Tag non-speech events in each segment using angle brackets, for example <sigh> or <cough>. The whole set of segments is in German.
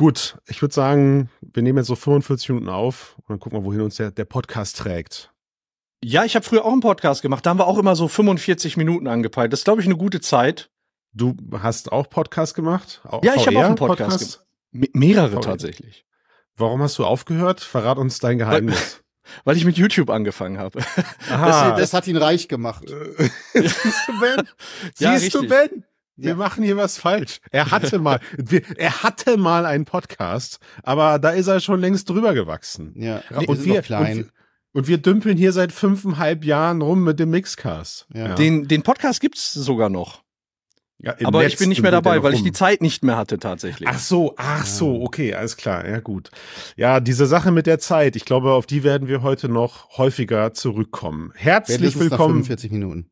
Gut, ich würde sagen, wir nehmen jetzt so 45 Minuten auf und dann gucken wir, wohin uns der, der Podcast trägt. Ja, ich habe früher auch einen Podcast gemacht. Da haben wir auch immer so 45 Minuten angepeilt. Das ist, glaube ich, eine gute Zeit. Du hast auch Podcast gemacht? Auch ja, ich habe auch einen Podcast, Podcast? gemacht. Mehrere VR. tatsächlich. Warum hast du aufgehört? Verrat uns dein Geheimnis. Weil, <laughs> weil ich mit YouTube angefangen habe. Das, das, hat ihn reich gemacht. <laughs> Siehst du, Ben? ja, Siehst du, Ben? Wir ja. machen hier was falsch. Er hatte <laughs> mal, wir, er hatte mal einen Podcast, aber da ist er schon längst drüber gewachsen. Ja, nee, und wir, klein. Und, und wir dümpeln hier seit fünfeinhalb Jahren rum mit dem Mixcast. Ja. Den, den Podcast gibt's sogar noch. Ja, aber ich bin nicht mehr dabei, weil ich die Zeit nicht mehr hatte tatsächlich. Ach so, ach so, okay, alles klar, ja gut. Ja, diese Sache mit der Zeit, ich glaube, auf die werden wir heute noch häufiger zurückkommen. Herzlich willkommen. 45 Minuten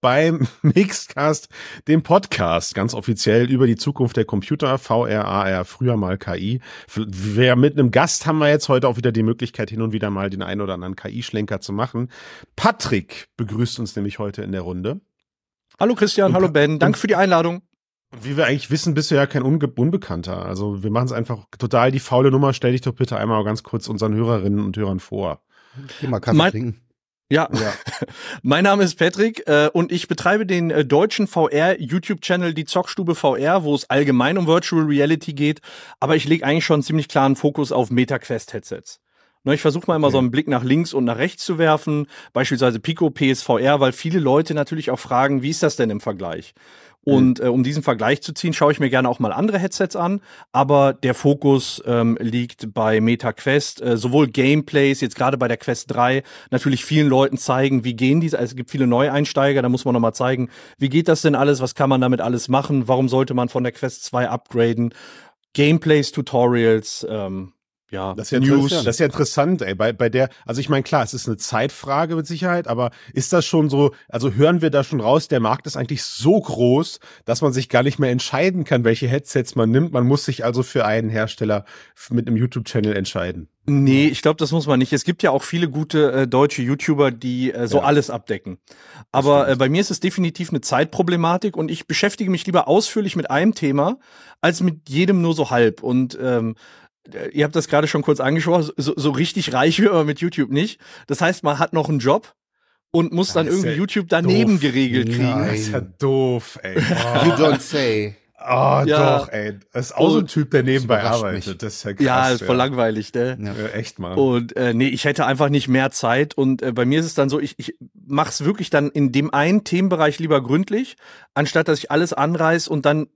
beim <laughs> Mixcast, dem Podcast, ganz offiziell über die Zukunft der Computer, VR, AR, früher mal KI. Wer mit einem Gast haben wir jetzt heute auch wieder die Möglichkeit, hin und wieder mal den einen oder anderen KI-Schlenker zu machen. Patrick begrüßt uns nämlich heute in der Runde. Hallo Christian, und, hallo Ben, danke für die Einladung. Und wie wir eigentlich wissen, bist du ja kein Unge Unbekannter. Also wir machen es einfach total die faule Nummer. Stell dich doch bitte einmal ganz kurz unseren Hörerinnen und Hörern vor. Geh mal Kaffee mein, trinken. Ja, ja. <laughs> mein Name ist Patrick äh, und ich betreibe den äh, deutschen VR-YouTube-Channel Die Zockstube VR, wo es allgemein um Virtual Reality geht, aber ich lege eigentlich schon einen ziemlich klaren Fokus auf MetaQuest-Headsets. Ne, ich versuche mal immer okay. so einen Blick nach links und nach rechts zu werfen, beispielsweise Pico PSVR, weil viele Leute natürlich auch fragen, wie ist das denn im Vergleich? Und mhm. äh, um diesen Vergleich zu ziehen, schaue ich mir gerne auch mal andere Headsets an. Aber der Fokus ähm, liegt bei MetaQuest. Äh, sowohl Gameplays, jetzt gerade bei der Quest 3, natürlich vielen Leuten zeigen, wie gehen diese. Also es gibt viele Neueinsteiger, da muss man nochmal zeigen, wie geht das denn alles, was kann man damit alles machen, warum sollte man von der Quest 2 upgraden. Gameplays, Tutorials, ähm, ja, das ist ja News. Das ist ja interessant, ey. Bei, bei der, also ich meine, klar, es ist eine Zeitfrage mit Sicherheit, aber ist das schon so, also hören wir da schon raus, der Markt ist eigentlich so groß, dass man sich gar nicht mehr entscheiden kann, welche Headsets man nimmt. Man muss sich also für einen Hersteller mit einem YouTube-Channel entscheiden. Nee, ich glaube, das muss man nicht. Es gibt ja auch viele gute äh, deutsche YouTuber, die äh, so ja. alles abdecken. Aber äh, bei mir ist es definitiv eine Zeitproblematik und ich beschäftige mich lieber ausführlich mit einem Thema als mit jedem nur so halb. Und ähm, äh, ihr habt das gerade schon kurz angesprochen, so, so richtig reich wird man mit YouTube nicht. Das heißt, man hat noch einen Job und muss das dann irgendwie ja YouTube daneben doof. geregelt kriegen. Nein. Das ist ja doof, ey. Oh. You don't say. Oh, ja. doch, ey. Das ist auch so ein Typ, der nebenbei arbeitet. Mich. Das ist ja krass. Ja, ist voll ja. langweilig, ne? Ja. echt mal. Und äh, nee, ich hätte einfach nicht mehr Zeit. Und äh, bei mir ist es dann so, ich, ich mach's wirklich dann in dem einen Themenbereich lieber gründlich, anstatt dass ich alles anreiß und dann äh,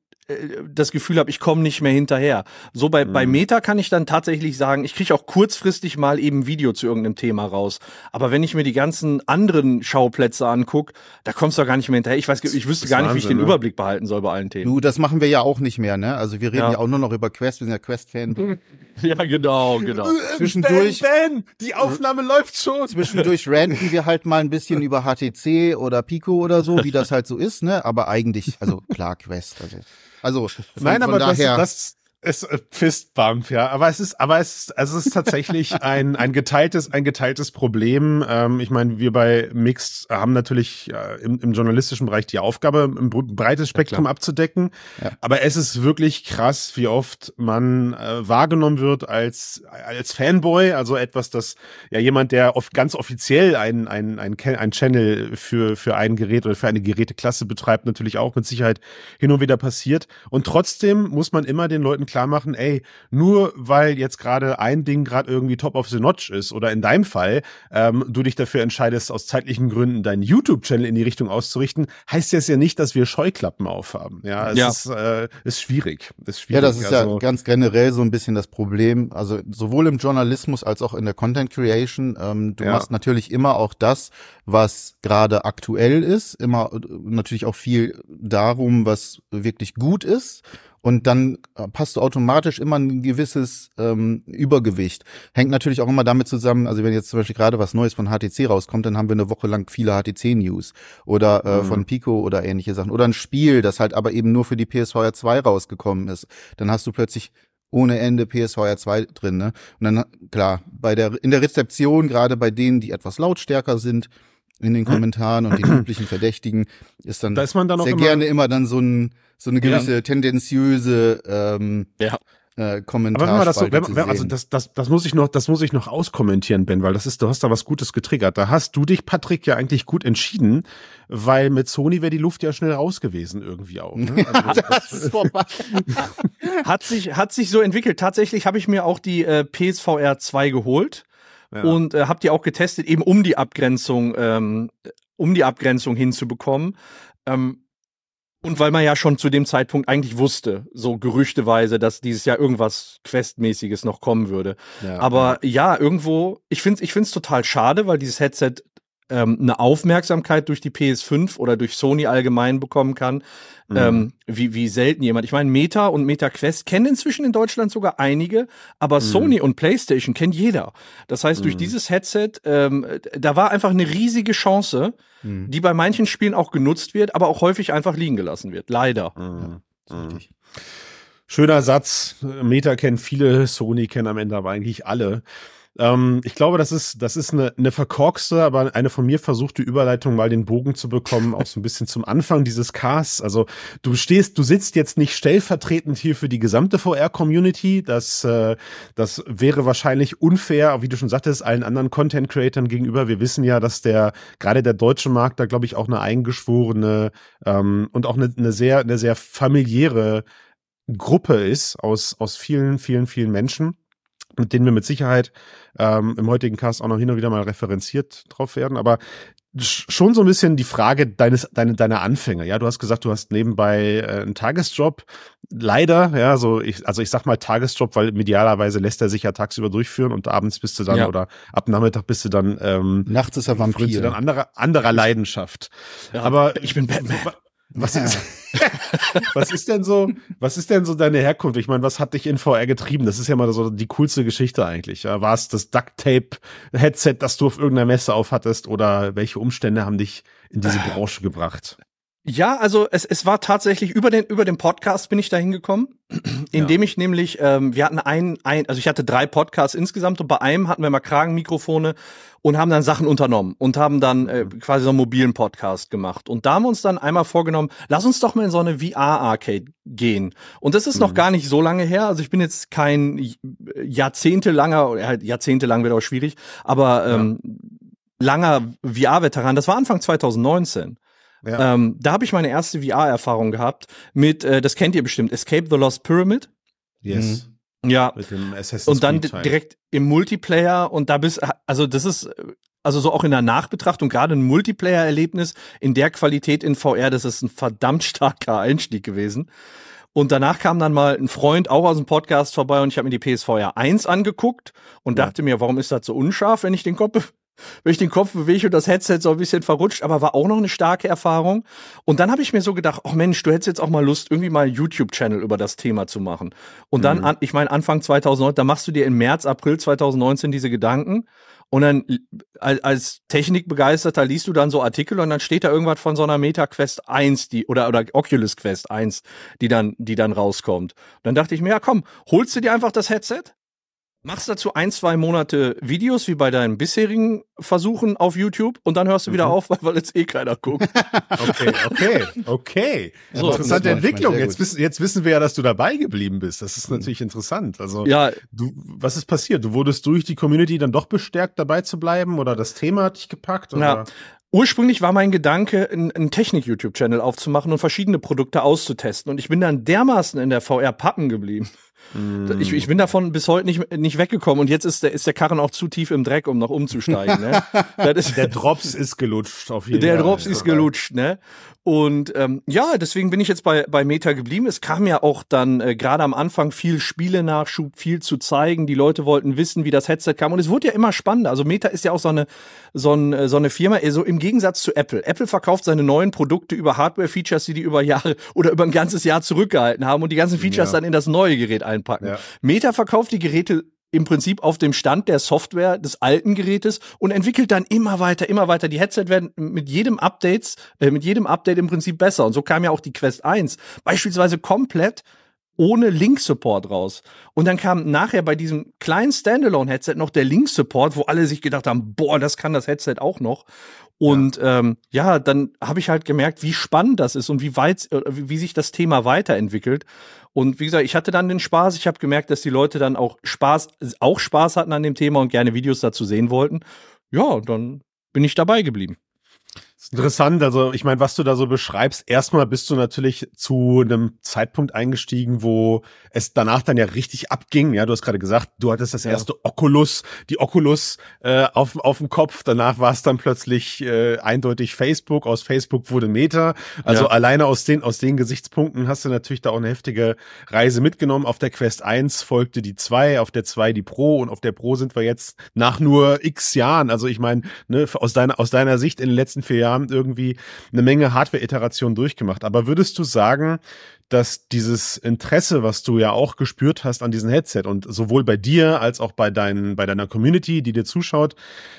das Gefühl habe, ich komme nicht mehr hinterher. So bei, mhm. bei Meta kann ich dann tatsächlich sagen, ich kriege auch kurzfristig mal eben Video zu irgendeinem Thema raus. Aber wenn ich mir die ganzen anderen Schauplätze angucke, da kommst du doch gar nicht mehr hinterher. Ich weiß, ich wüsste gar nicht, Wahnsinn, wie ich den ne? Überblick behalten soll bei allen Themen. Du, das machen wir ja auch nicht mehr, ne? Also wir reden ja, ja auch nur noch über Quest, wir sind ja Quest-Fan. <laughs> Ja, genau, genau. Zwischendurch. Ben, ben, die Aufnahme läuft schon. Zwischendurch ranten wir halt mal ein bisschen über HTC oder Pico oder so, wie das halt so ist, ne? Aber eigentlich, also klar, Quest. Also. Also von, Nein, von aber daher. Das, das, es äh, Fistbump, ja. Aber es ist, aber es also es ist tatsächlich <laughs> ein, ein geteiltes, ein geteiltes Problem. Ähm, ich meine, wir bei Mixed haben natürlich äh, im, im journalistischen Bereich die Aufgabe, ein breites Spektrum ja, abzudecken. Ja. Aber es ist wirklich krass, wie oft man äh, wahrgenommen wird als, als Fanboy, also etwas, das ja jemand, der oft ganz offiziell ein, ein, ein, ein Channel für, für ein Gerät oder für eine Geräteklasse betreibt, natürlich auch mit Sicherheit hin und wieder passiert. Und trotzdem muss man immer den Leuten klar machen, ey, nur weil jetzt gerade ein Ding gerade irgendwie top of the notch ist oder in deinem Fall ähm, du dich dafür entscheidest, aus zeitlichen Gründen deinen YouTube-Channel in die Richtung auszurichten, heißt das ja nicht, dass wir Scheuklappen aufhaben. Ja, es ja. Ist, äh, ist schwierig. Ist schwierig. Ja, das ist also, ja ganz generell so ein bisschen das Problem. Also sowohl im Journalismus als auch in der Content Creation. Ähm, du ja. machst natürlich immer auch das, was gerade aktuell ist, immer äh, natürlich auch viel darum, was wirklich gut ist und dann passt du automatisch immer ein gewisses ähm, Übergewicht. Hängt natürlich auch immer damit zusammen, also wenn jetzt zum Beispiel gerade was Neues von HTC rauskommt, dann haben wir eine Woche lang viele HTC-News oder äh, mhm. von Pico oder ähnliche Sachen. Oder ein Spiel, das halt aber eben nur für die PSVR 2 rausgekommen ist. Dann hast du plötzlich ohne Ende PSVR 2 drin. Ne? Und dann, klar, bei der, in der Rezeption, gerade bei denen, die etwas lautstärker sind, in den Kommentaren und den <clears throat> üblichen Verdächtigen, ist dann, da ist man dann sehr immer gerne immer dann so ein so eine gewisse ja. tendenziöse ähm, ja. äh, Kommentar. Aber wenn man das so, wenn, wenn, also das, das, das muss ich noch, das muss ich noch auskommentieren, Ben, weil das ist, du hast da was Gutes getriggert. Da hast du dich, Patrick, ja eigentlich gut entschieden, weil mit Sony wäre die Luft ja schnell raus gewesen irgendwie auch. Ne? <laughs> Also, das ist vorbei. <laughs> hat sich, hat sich so entwickelt. Tatsächlich habe ich mir auch die äh, PSVR 2 geholt. Ja. Und äh, habe die auch getestet, eben um die Abgrenzung, ähm, um die Abgrenzung hinzubekommen. Ähm, und weil man ja schon zu dem Zeitpunkt eigentlich wusste, so gerüchteweise, dass dieses Jahr irgendwas Questmäßiges noch kommen würde. Ja, Aber ja. ja, irgendwo, ich finde es ich find's total schade, weil dieses Headset ähm, eine Aufmerksamkeit durch die PS5 oder durch Sony allgemein bekommen kann, mhm. ähm, wie, wie selten jemand. Ich meine, Meta und Meta Quest kennen inzwischen in Deutschland sogar einige, aber mhm. Sony und PlayStation kennt jeder. Das heißt, mhm. durch dieses Headset, ähm, da war einfach eine riesige Chance, mhm. die bei manchen Spielen auch genutzt wird, aber auch häufig einfach liegen gelassen wird. Leider. Mhm. Ja, Schöner Satz. Meta kennt viele, Sony kennen am Ende aber eigentlich alle. Ähm, ich glaube, das ist, das ist eine, eine verkorkste, aber eine von mir versuchte Überleitung, mal den Bogen zu bekommen, auch so ein bisschen zum Anfang dieses Casts. Also du stehst, du sitzt jetzt nicht stellvertretend hier für die gesamte VR-Community. Das, äh, das wäre wahrscheinlich unfair, wie du schon sagtest, allen anderen Content-Creatern gegenüber. Wir wissen ja, dass der, gerade der deutsche Markt da, glaube ich, auch eine eingeschworene ähm, und auch eine, eine sehr, eine sehr familiäre Gruppe ist aus, aus vielen, vielen, vielen Menschen mit denen wir mit Sicherheit ähm, im heutigen Cast auch noch hin und wieder mal referenziert drauf werden. Aber schon so ein bisschen die Frage deines deine, deiner Anfänge. Ja, du hast gesagt, du hast nebenbei äh, einen Tagesjob. Leider, ja, so ich, also ich sag mal Tagesjob, weil idealerweise lässt er sich ja tagsüber durchführen und abends bist du dann ja. oder ab Nachmittag bist du dann ähm, nachts ist er Vampir. Du dann anderer anderer Leidenschaft. Ja, Aber ich bin Batman. Was ist, <laughs> was ist denn so, was ist denn so deine Herkunft? Ich meine, was hat dich in VR getrieben? Das ist ja mal so die coolste Geschichte eigentlich. War es das Duct Tape Headset, das du auf irgendeiner Messe aufhattest oder welche Umstände haben dich in diese Branche gebracht? Ja, also es, es war tatsächlich über den über den Podcast bin ich da hingekommen, <clears throat> indem ja. ich nämlich ähm, wir hatten ein, ein also ich hatte drei Podcasts insgesamt und bei einem hatten wir mal Kragenmikrofone und haben dann Sachen unternommen und haben dann äh, mhm. quasi so einen mobilen Podcast gemacht und da haben wir uns dann einmal vorgenommen, lass uns doch mal in so eine VR Arcade gehen und das ist mhm. noch gar nicht so lange her, also ich bin jetzt kein jahrzehntelanger halt jahrzehntelang wird auch schwierig, aber ähm, ja. langer VR Veteran, das war Anfang 2019. Ja. Ähm, da habe ich meine erste VR-Erfahrung gehabt mit, äh, das kennt ihr bestimmt, Escape the Lost Pyramid. Yes. Mhm. Ja. Mit dem Assassin's und dann direkt im Multiplayer und da bist, also das ist, also so auch in der Nachbetrachtung, gerade ein Multiplayer-Erlebnis in der Qualität in VR, das ist ein verdammt starker Einstieg gewesen. Und danach kam dann mal ein Freund auch aus dem Podcast vorbei und ich habe mir die PSVR 1 angeguckt und ja. dachte mir, warum ist das so unscharf, wenn ich den Kopf wenn ich den Kopf bewege und das Headset so ein bisschen verrutscht, aber war auch noch eine starke Erfahrung. Und dann habe ich mir so gedacht, ach Mensch, du hättest jetzt auch mal Lust, irgendwie mal einen YouTube-Channel über das Thema zu machen. Und dann, mhm. an, ich meine, Anfang 2009, da machst du dir im März, April 2019 diese Gedanken. Und dann als Technikbegeisterter liest du dann so Artikel und dann steht da irgendwas von so einer Meta Quest 1, die, oder, oder Oculus Quest 1, die dann, die dann rauskommt. Und dann dachte ich mir, ja komm, holst du dir einfach das Headset, Machst dazu ein, zwei Monate Videos wie bei deinen bisherigen Versuchen auf YouTube und dann hörst du wieder mhm. auf, weil, <laughs> weil jetzt eh keiner guckt. Okay, okay, okay. So, interessante Entwicklung. Jetzt wissen, jetzt wissen wir ja, dass du dabei geblieben bist. Das ist natürlich interessant. Also, ja. du, was ist passiert? Du wurdest durch die Community dann doch bestärkt, dabei zu bleiben oder das Thema hat dich gepackt? Oder? Ja. Ursprünglich war mein Gedanke, einen Technik-YouTube-Channel aufzumachen und verschiedene Produkte auszutesten. Und ich bin dann dermaßen in der VR-Pappen geblieben. Mm. Ich, ich bin davon bis heute nicht, nicht weggekommen und jetzt ist der, ist der Karren auch zu tief im Dreck, um noch umzusteigen. Ne? <laughs> ist, der Drops ist gelutscht auf jeden Fall. Der Drops ist gelutscht, ne? Und ähm, ja, deswegen bin ich jetzt bei, bei Meta geblieben. Es kam ja auch dann äh, gerade am Anfang viel Spiele-Nachschub, viel zu zeigen. Die Leute wollten wissen, wie das Headset kam. Und es wurde ja immer spannender. Also Meta ist ja auch so eine, so, ein, äh, so eine Firma, so also im Gegensatz zu Apple. Apple verkauft seine neuen Produkte über Hardware-Features, die die über Jahre oder über ein ganzes Jahr zurückgehalten haben und die ganzen Features ja. dann in das neue Gerät einpacken. Ja. Meta verkauft die Geräte im Prinzip auf dem Stand der Software des alten Gerätes und entwickelt dann immer weiter, immer weiter. Die Headset werden mit jedem Updates, äh, mit jedem Update im Prinzip besser. Und so kam ja auch die Quest 1 beispielsweise komplett ohne Link-Support raus. Und dann kam nachher bei diesem kleinen Standalone-Headset noch der Link-Support, wo alle sich gedacht haben, boah, das kann das Headset auch noch. Und ja, ähm, ja dann habe ich halt gemerkt, wie spannend das ist und wie weit, äh, wie sich das Thema weiterentwickelt. Und wie gesagt, ich hatte dann den Spaß. Ich habe gemerkt, dass die Leute dann auch Spaß, auch Spaß hatten an dem Thema und gerne Videos dazu sehen wollten. Ja, dann bin ich dabei geblieben interessant. Also, ich meine, was du da so beschreibst, erstmal bist du natürlich zu einem Zeitpunkt eingestiegen, wo es danach dann ja richtig abging. Ja, du hast gerade gesagt, du hattest das erste ja. Oculus, die Oculus äh, auf, auf dem Kopf. Danach war es dann plötzlich äh, eindeutig Facebook. Aus Facebook wurde Meta. Also ja. alleine aus den, aus den Gesichtspunkten hast du natürlich da auch eine heftige Reise mitgenommen. Auf der Quest 1 folgte die 2, auf der 2 die Pro und auf der Pro sind wir jetzt nach nur x Jahren. Also ich meine, ne, aus deiner, aus deiner Sicht in den letzten vier Jahren Jahren irgendwie eine Menge Hardware-Iterationen durchgemacht. Aber würdest du sagen, dass dieses Interesse, was du ja auch gespürt hast an diesem Headset und sowohl bei dir als auch bei, deinen, bei deiner Community, die dir zuschaut,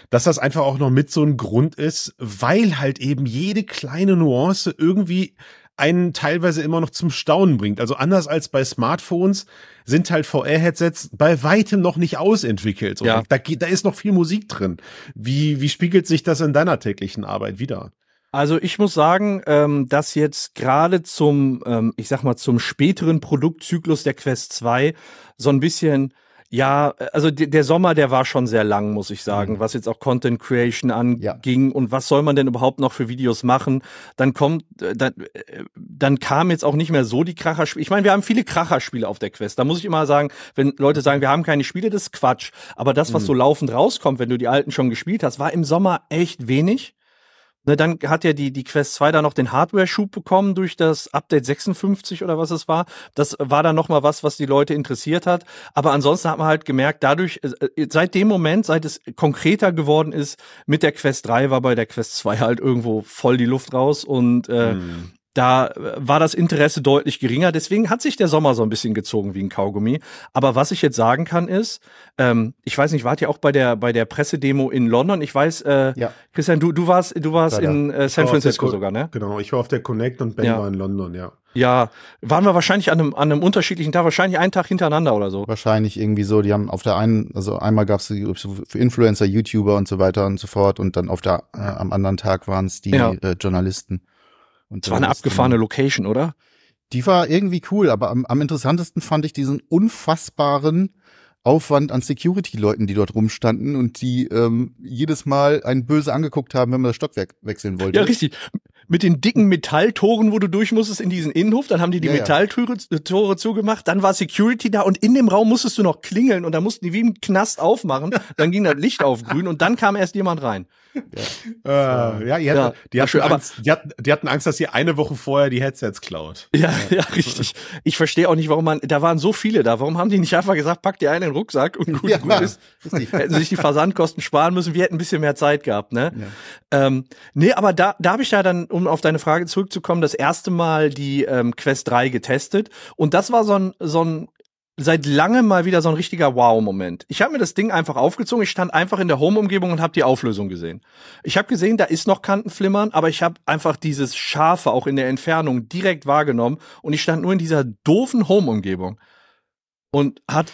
dass das einfach auch noch mit so ein Grund ist, weil halt eben jede kleine Nuance irgendwie einen teilweise immer noch zum Staunen bringt. Also anders als bei Smartphones sind halt VR-Headsets bei weitem noch nicht ausentwickelt. So, ja. da, da ist noch viel Musik drin. Wie, wie spiegelt sich das in deiner täglichen Arbeit wieder? Also ich muss sagen, ähm, dass jetzt gerade zum, ähm, ich sag mal, zum späteren Produktzyklus der Quest 2 so ein bisschen ja, also der Sommer, der war schon sehr lang, muss ich sagen, mhm. was jetzt auch Content Creation anging ja. und was soll man denn überhaupt noch für Videos machen? Dann kommt, äh, dann, äh, dann kam jetzt auch nicht mehr so die Kracherspiele. Ich meine, wir haben viele Kracherspiele auf der Quest. Da muss ich immer sagen, wenn Leute sagen, wir haben keine Spiele, das ist Quatsch. Aber das, was mhm. so laufend rauskommt, wenn du die alten schon gespielt hast, war im Sommer echt wenig. Ne, dann hat ja die, die Quest 2 da noch den Hardware-Schub bekommen durch das Update 56 oder was es war. Das war dann nochmal was, was die Leute interessiert hat. Aber ansonsten hat man halt gemerkt, dadurch, äh, äh, seit dem Moment, seit es konkreter geworden ist, mit der Quest 3 war bei der Quest 2 halt irgendwo voll die Luft raus und äh, mhm da äh, war das Interesse deutlich geringer. Deswegen hat sich der Sommer so ein bisschen gezogen wie ein Kaugummi. Aber was ich jetzt sagen kann ist, ähm, ich weiß nicht, wart ihr auch bei der bei der Pressedemo in London? Ich weiß, äh, ja. Christian, du du warst du warst Leider. in äh, San Francisco sogar, ne? Genau, ich war auf der Connect und Ben ja. war in London, ja. Ja, waren wir wahrscheinlich an einem, an einem unterschiedlichen Tag, wahrscheinlich einen Tag hintereinander oder so. Wahrscheinlich irgendwie so. Die haben auf der einen, also einmal gab es für Influencer, YouTuber und so weiter und so fort und dann auf der äh, am anderen Tag waren es die ja. äh, Journalisten. Und das war eine abgefahrene Location, oder? Die war irgendwie cool, aber am, am interessantesten fand ich diesen unfassbaren Aufwand an Security-Leuten, die dort rumstanden und die ähm, jedes Mal einen böse angeguckt haben, wenn man das Stockwerk wechseln wollte. Ja, richtig. Mit den dicken Metalltoren, wo du durch musstest in diesen Innenhof, dann haben die die ja, Metalltore ja. Tore zugemacht, dann war Security da und in dem Raum musstest du noch klingeln und dann mussten die wie im Knast aufmachen, dann ging das Licht auf grün und dann kam erst jemand rein. Ja, äh, ja, die, hatten, ja, die, hatten schön, Angst, die, hatten, die hatten Angst, dass sie eine Woche vorher die Headsets klaut. Ja, ja, richtig. Ich verstehe auch nicht, warum man, da waren so viele da, warum haben die nicht einfach gesagt, pack dir einen in den Rucksack und gut, ja, gut ist. Hätten sich die Versandkosten sparen müssen, wir hätten ein bisschen mehr Zeit gehabt, ne? Ja. Ähm, nee, aber da, da habe ich ja dann, um auf deine Frage zurückzukommen, das erste Mal die ähm, Quest 3 getestet und das war so ein, so ein seit langem mal wieder so ein richtiger Wow-Moment. Ich habe mir das Ding einfach aufgezogen, ich stand einfach in der Home-Umgebung und habe die Auflösung gesehen. Ich habe gesehen, da ist noch Kantenflimmern, aber ich habe einfach dieses Scharfe auch in der Entfernung direkt wahrgenommen und ich stand nur in dieser doofen Home-Umgebung und hat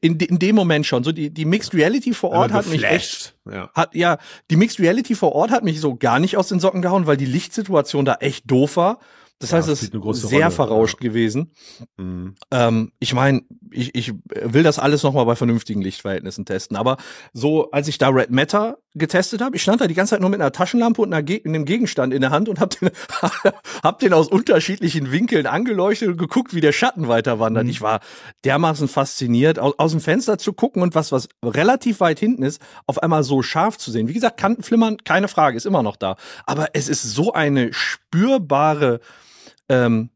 in, in dem Moment schon so die die Mixed Reality vor Ort hat mich echt ja. hat ja die Mixed Reality vor Ort hat mich so gar nicht aus den Socken gehauen, weil die Lichtsituation da echt doof war das ja, heißt, es ist sehr Rolle, verrauscht ja. gewesen. Mhm. Ähm, ich meine, ich, ich will das alles nochmal bei vernünftigen Lichtverhältnissen testen. Aber so, als ich da Red Matter getestet habe, ich stand da die ganze Zeit nur mit einer Taschenlampe und einer einem Gegenstand in der Hand und hab den, <laughs> hab den aus unterschiedlichen Winkeln angeleuchtet und geguckt, wie der Schatten weiter wandert. Mhm. Ich war dermaßen fasziniert, aus, aus dem Fenster zu gucken und was, was relativ weit hinten ist, auf einmal so scharf zu sehen. Wie gesagt, Kantenflimmern, keine Frage, ist immer noch da. Aber es ist so eine spürbare ähm,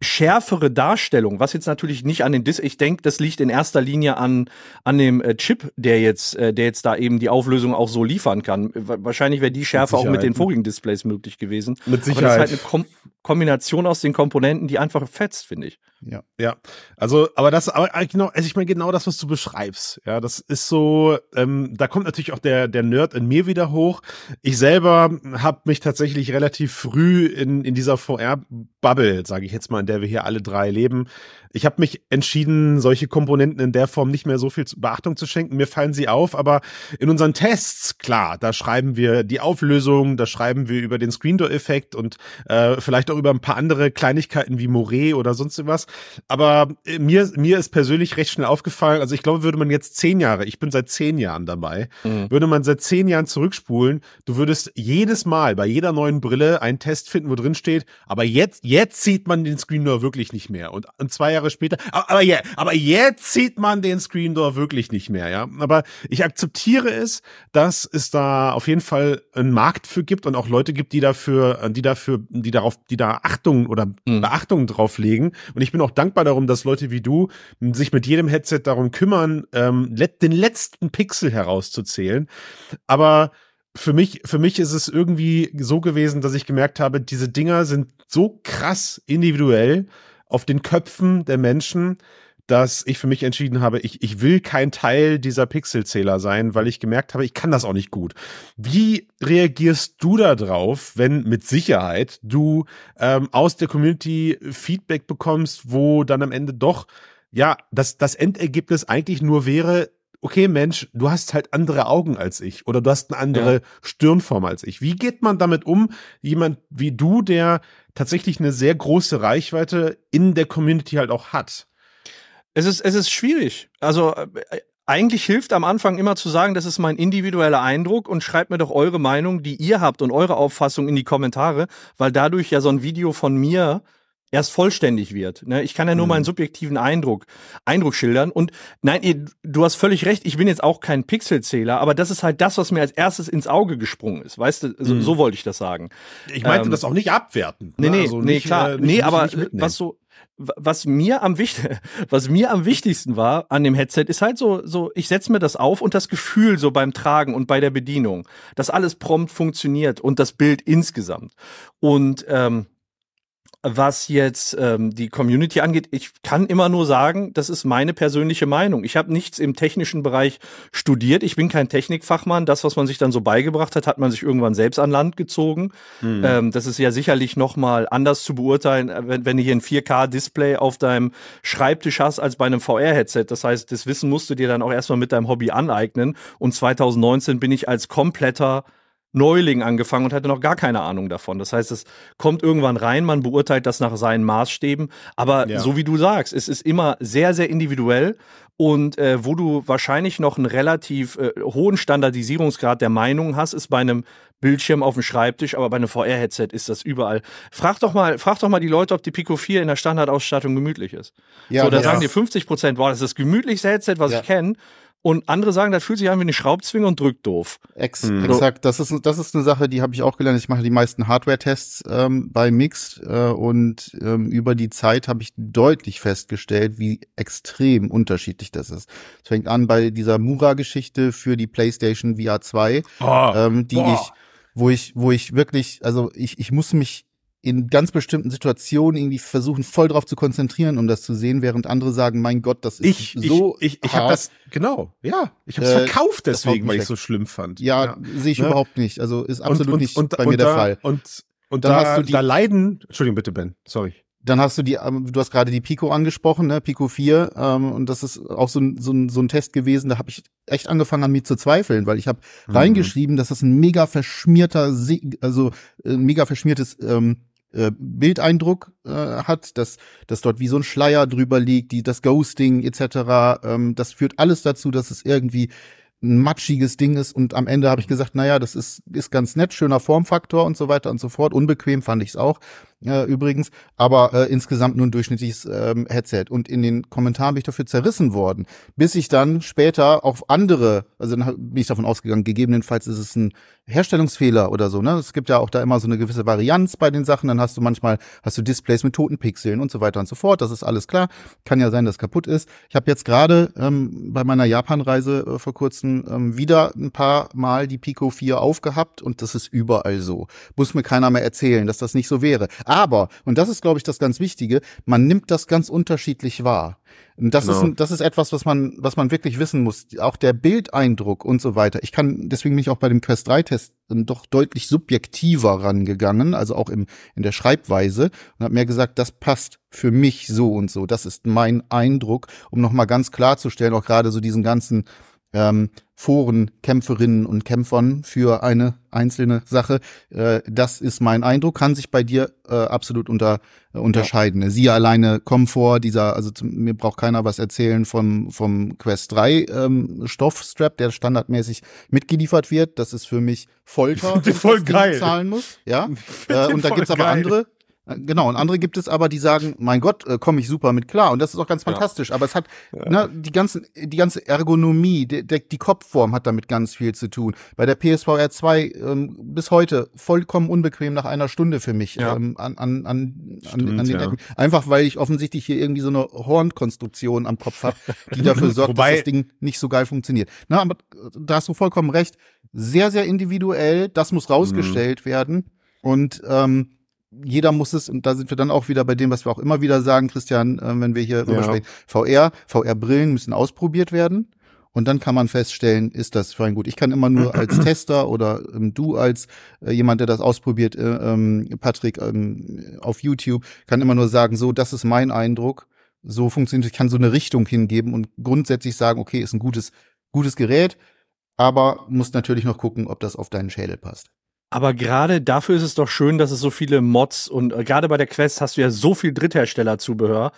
schärfere Darstellung, was jetzt natürlich nicht an den Dis, ich denke, das liegt in erster Linie an an dem äh, Chip, der jetzt äh, der jetzt da eben die Auflösung auch so liefern kann. Wahrscheinlich wäre die Schärfe auch mit den vorigen Displays möglich gewesen. Mit Sicherheit. Aber das ist halt eine kom Kombination aus den Komponenten, die einfach fetzt, finde ich. Ja. Ja. Also, aber das, aber genau, also ich meine genau das, was du beschreibst. Ja, das ist so, ähm, da kommt natürlich auch der, der Nerd in mir wieder hoch. Ich selber habe mich tatsächlich relativ früh in, in dieser VR-Bubble, sage ich jetzt mal, in der wir hier alle drei leben, ich habe mich entschieden, solche Komponenten in der Form nicht mehr so viel Beachtung zu schenken. Mir fallen sie auf, aber in unseren Tests, klar, da schreiben wir die Auflösung, da schreiben wir über den Screen Door Effekt und äh, vielleicht auch über ein paar andere Kleinigkeiten wie Moret oder sonst was. Aber äh, mir, mir ist persönlich recht schnell aufgefallen, also ich glaube, würde man jetzt zehn Jahre, ich bin seit zehn Jahren dabei, mhm. würde man seit zehn Jahren zurückspulen, du würdest jedes Mal bei jeder neuen Brille einen Test finden, wo drin steht, aber jetzt, jetzt sieht man den Screen Door wirklich nicht mehr. Und, und zwei Jahre Jahre später. Aber, yeah, aber jetzt sieht man den Screen Door wirklich nicht mehr, ja. Aber ich akzeptiere es, dass es da auf jeden Fall einen Markt für gibt und auch Leute gibt, die dafür, die dafür, die darauf, die da Achtung oder mhm. Beachtung drauf legen. Und ich bin auch dankbar darum, dass Leute wie du sich mit jedem Headset darum kümmern, ähm, den letzten Pixel herauszuzählen. Aber für mich, für mich ist es irgendwie so gewesen, dass ich gemerkt habe, diese Dinger sind so krass individuell auf den Köpfen der Menschen, dass ich für mich entschieden habe, ich, ich will kein Teil dieser Pixelzähler sein, weil ich gemerkt habe, ich kann das auch nicht gut. Wie reagierst du da drauf, wenn mit Sicherheit du ähm, aus der Community Feedback bekommst, wo dann am Ende doch, ja, das, das Endergebnis eigentlich nur wäre, okay, Mensch, du hast halt andere Augen als ich oder du hast eine andere ja. Stirnform als ich. Wie geht man damit um, jemand wie du, der tatsächlich eine sehr große Reichweite in der Community halt auch hat. Es ist, es ist schwierig. Also äh, eigentlich hilft am Anfang immer zu sagen, das ist mein individueller Eindruck und schreibt mir doch eure Meinung, die ihr habt und eure Auffassung in die Kommentare, weil dadurch ja so ein Video von mir erst vollständig wird. Ne? Ich kann ja nur mhm. meinen subjektiven Eindruck, Eindruck schildern. Und nein, du hast völlig recht, ich bin jetzt auch kein Pixelzähler, aber das ist halt das, was mir als erstes ins Auge gesprungen ist. Weißt du, so, mhm. so wollte ich das sagen. Ich meinte ähm, das auch nicht abwerten. Nee, ne? nee, also nee, nicht, klar. Äh, nicht, nee, aber was so, was mir am wichtigsten, <laughs> was mir am wichtigsten war an dem Headset ist halt so, so, ich setze mir das auf und das Gefühl so beim Tragen und bei der Bedienung, dass alles prompt funktioniert und das Bild insgesamt. Und ähm, was jetzt ähm, die Community angeht, ich kann immer nur sagen, das ist meine persönliche Meinung. Ich habe nichts im technischen Bereich studiert. Ich bin kein Technikfachmann. Das, was man sich dann so beigebracht hat, hat man sich irgendwann selbst an Land gezogen. Mhm. Ähm, das ist ja sicherlich noch mal anders zu beurteilen, äh, wenn, wenn du hier ein 4K-Display auf deinem Schreibtisch hast, als bei einem VR-Headset. Das heißt, das Wissen musst du dir dann auch erstmal mit deinem Hobby aneignen. Und 2019 bin ich als kompletter Neuling angefangen und hatte noch gar keine Ahnung davon. Das heißt, es kommt irgendwann rein, man beurteilt das nach seinen Maßstäben. Aber ja. so wie du sagst, es ist immer sehr, sehr individuell und äh, wo du wahrscheinlich noch einen relativ äh, hohen Standardisierungsgrad der Meinung hast, ist bei einem Bildschirm auf dem Schreibtisch, aber bei einem VR-Headset ist das überall. Frag doch mal, frag doch mal die Leute, ob die Pico 4 in der Standardausstattung gemütlich ist. Ja, so, da ja. sagen dir 50 Prozent, boah, das ist das gemütlichste Headset, was ja. ich kenne. Und andere sagen, das fühlt sich an wie eine Schraubzwinge und drückt doof. Ex mhm. Exakt, das ist, das ist eine Sache, die habe ich auch gelernt. Ich mache die meisten Hardware-Tests ähm, bei Mixed äh, und ähm, über die Zeit habe ich deutlich festgestellt, wie extrem unterschiedlich das ist. Es fängt an bei dieser Mura-Geschichte für die PlayStation VR 2, oh, ähm, die boah. ich, wo ich, wo ich wirklich, also ich, ich muss mich in ganz bestimmten Situationen irgendwie versuchen, voll drauf zu konzentrieren, um das zu sehen, während andere sagen, mein Gott, das ist ich, so. Ich, ich, ich habe das, genau, ja. Ich habe es äh, verkauft deswegen, weil ich es so schlimm fand. Ja, ja. sehe ich ne? überhaupt nicht. Also ist absolut und, und, nicht und, bei mir der Fall. Und, und dann da, hast du die, da leiden, Entschuldigung bitte, Ben, sorry. Dann hast du die, ähm, du hast gerade die Pico angesprochen, ne, Pico 4, ähm, und das ist auch so ein, so ein, so ein Test gewesen, da habe ich echt angefangen an mir zu zweifeln, weil ich habe mhm. reingeschrieben, dass das ein mega verschmierter, also ein mega verschmiertes ähm, äh, Bildeindruck äh, hat, dass, dass dort wie so ein Schleier drüber liegt, die, das Ghosting etc. Ähm, das führt alles dazu, dass es irgendwie ein matschiges Ding ist und am Ende habe ich gesagt, naja, das ist, ist ganz nett, schöner Formfaktor und so weiter und so fort. Unbequem fand ich es auch äh, übrigens, aber äh, insgesamt nur ein durchschnittliches ähm, Headset. Und in den Kommentaren bin ich dafür zerrissen worden, bis ich dann später auf andere, also dann bin ich davon ausgegangen, gegebenenfalls ist es ein Herstellungsfehler oder so. Ne? Es gibt ja auch da immer so eine gewisse Varianz bei den Sachen. Dann hast du manchmal hast du Displays mit toten Pixeln und so weiter und so fort. Das ist alles klar. Kann ja sein, dass kaputt ist. Ich habe jetzt gerade ähm, bei meiner Japan-Reise äh, vor kurzem ähm, wieder ein paar Mal die Pico 4 aufgehabt und das ist überall so. Muss mir keiner mehr erzählen, dass das nicht so wäre. Aber, und das ist, glaube ich, das ganz Wichtige, man nimmt das ganz unterschiedlich wahr. Und das genau. ist, das ist etwas, was man, was man wirklich wissen muss. Auch der Bildeindruck und so weiter. Ich kann, deswegen bin ich auch bei dem Quest 3 Test doch deutlich subjektiver rangegangen, also auch im, in der Schreibweise und habe mir gesagt, das passt für mich so und so. Das ist mein Eindruck, um nochmal ganz klarzustellen, auch gerade so diesen ganzen ähm, Foren, Kämpferinnen und Kämpfern für eine einzelne Sache. Äh, das ist mein Eindruck, kann sich bei dir äh, absolut unter, äh, unterscheiden. Ja. Sie alleine Komfort, dieser, also zum, mir braucht keiner was erzählen vom, vom Quest 3 ähm, Stoffstrap, der standardmäßig mitgeliefert wird. Das ist für mich <laughs> ich voll geil. zahlen muss. Ja. <laughs> Äh, und da gibt's aber geil. andere, Genau, und andere gibt es aber, die sagen, mein Gott, äh, komme ich super mit klar. Und das ist auch ganz fantastisch. Ja. Aber es hat ja. ne, die, ganzen, die ganze Ergonomie, die, die Kopfform hat damit ganz viel zu tun. Bei der PSVR 2 ähm, bis heute vollkommen unbequem nach einer Stunde für mich ja. ähm, an, an, an, Stimmt, an, an den Ecken. Einfach weil ich offensichtlich hier irgendwie so eine Hornkonstruktion am Kopf habe, die dafür <laughs> sorgt, Wobei, dass das Ding nicht so geil funktioniert. Na, aber da hast du vollkommen recht. Sehr, sehr individuell. Das muss rausgestellt mhm. werden. Und ähm, jeder muss es, und da sind wir dann auch wieder bei dem, was wir auch immer wieder sagen, Christian, äh, wenn wir hier ja. sprechen, VR, VR-Brillen müssen ausprobiert werden. Und dann kann man feststellen, ist das für ein gut. Ich kann immer nur <clears throat> als Tester oder ähm, du als äh, jemand, der das ausprobiert, äh, ähm, Patrick, ähm, auf YouTube, kann immer nur sagen, so, das ist mein Eindruck. So funktioniert, ich kann so eine Richtung hingeben und grundsätzlich sagen, okay, ist ein gutes, gutes Gerät, aber muss natürlich noch gucken, ob das auf deinen Schädel passt. Aber gerade dafür ist es doch schön, dass es so viele Mods und äh, gerade bei der Quest hast du ja so viel Drittherstellerzubehör.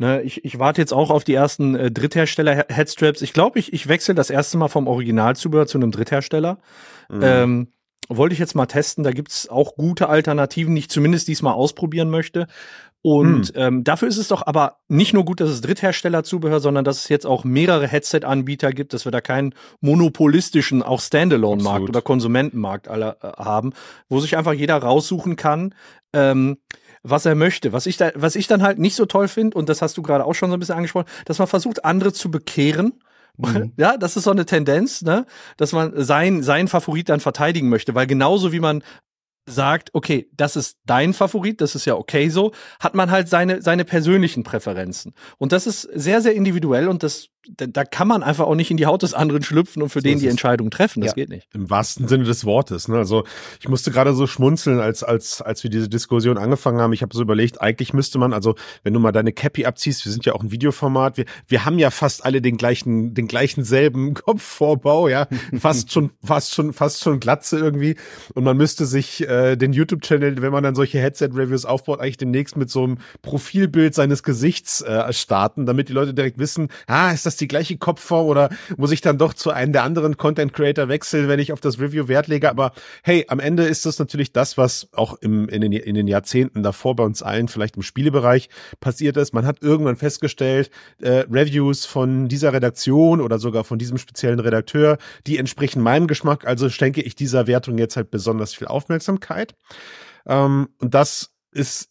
Ne, ich, ich warte jetzt auch auf die ersten äh, Dritthersteller-Headstraps. Ich glaube, ich, ich wechsle das erste Mal vom Originalzubehör zu einem Dritthersteller. Mhm. Ähm, wollte ich jetzt mal testen. Da gibt's auch gute Alternativen, die ich zumindest diesmal ausprobieren möchte. Und hm. ähm, dafür ist es doch aber nicht nur gut, dass es Drittherstellerzubehör, sondern dass es jetzt auch mehrere Headset-Anbieter gibt, dass wir da keinen monopolistischen, auch Standalone-Markt oder Konsumentenmarkt alle, äh, haben, wo sich einfach jeder raussuchen kann, ähm, was er möchte. Was ich, da, was ich dann halt nicht so toll finde, und das hast du gerade auch schon so ein bisschen angesprochen, dass man versucht, andere zu bekehren. Mhm. <laughs> Ja, das ist so eine Tendenz, ne, dass man sein, sein Favorit dann verteidigen möchte, weil genauso wie man sagt, okay, das ist dein Favorit, das ist ja okay so, hat man halt seine, seine persönlichen Präferenzen. Und das ist sehr, sehr individuell und das da, da, kann man einfach auch nicht in die Haut des anderen schlüpfen und für so den die Entscheidung treffen. Das ja. geht nicht. Im wahrsten Sinne des Wortes. Ne? Also ich musste gerade so schmunzeln, als, als, als wir diese Diskussion angefangen haben. Ich habe so überlegt, eigentlich müsste man, also wenn du mal deine Cappy abziehst, wir sind ja auch ein Videoformat, wir, wir haben ja fast alle den gleichen, den gleichen selben <laughs> Kopfvorbau, ja. Fast schon, fast schon, fast schon Glatze irgendwie. Und man müsste sich äh, den YouTube-Channel, wenn man dann solche Headset-Reviews aufbaut, eigentlich demnächst mit so einem Profilbild seines Gesichts äh, starten, damit die Leute direkt wissen, ah, ist das die gleiche Kopfform oder muss ich dann doch zu einem der anderen Content Creator wechseln, wenn ich auf das Review Wert lege? Aber hey, am Ende ist das natürlich das, was auch im, in, den, in den Jahrzehnten davor bei uns allen vielleicht im Spielebereich passiert ist. Man hat irgendwann festgestellt, äh, Reviews von dieser Redaktion oder sogar von diesem speziellen Redakteur, die entsprechen meinem Geschmack, also schenke ich dieser Wertung jetzt halt besonders viel Aufmerksamkeit. Ähm, und das ist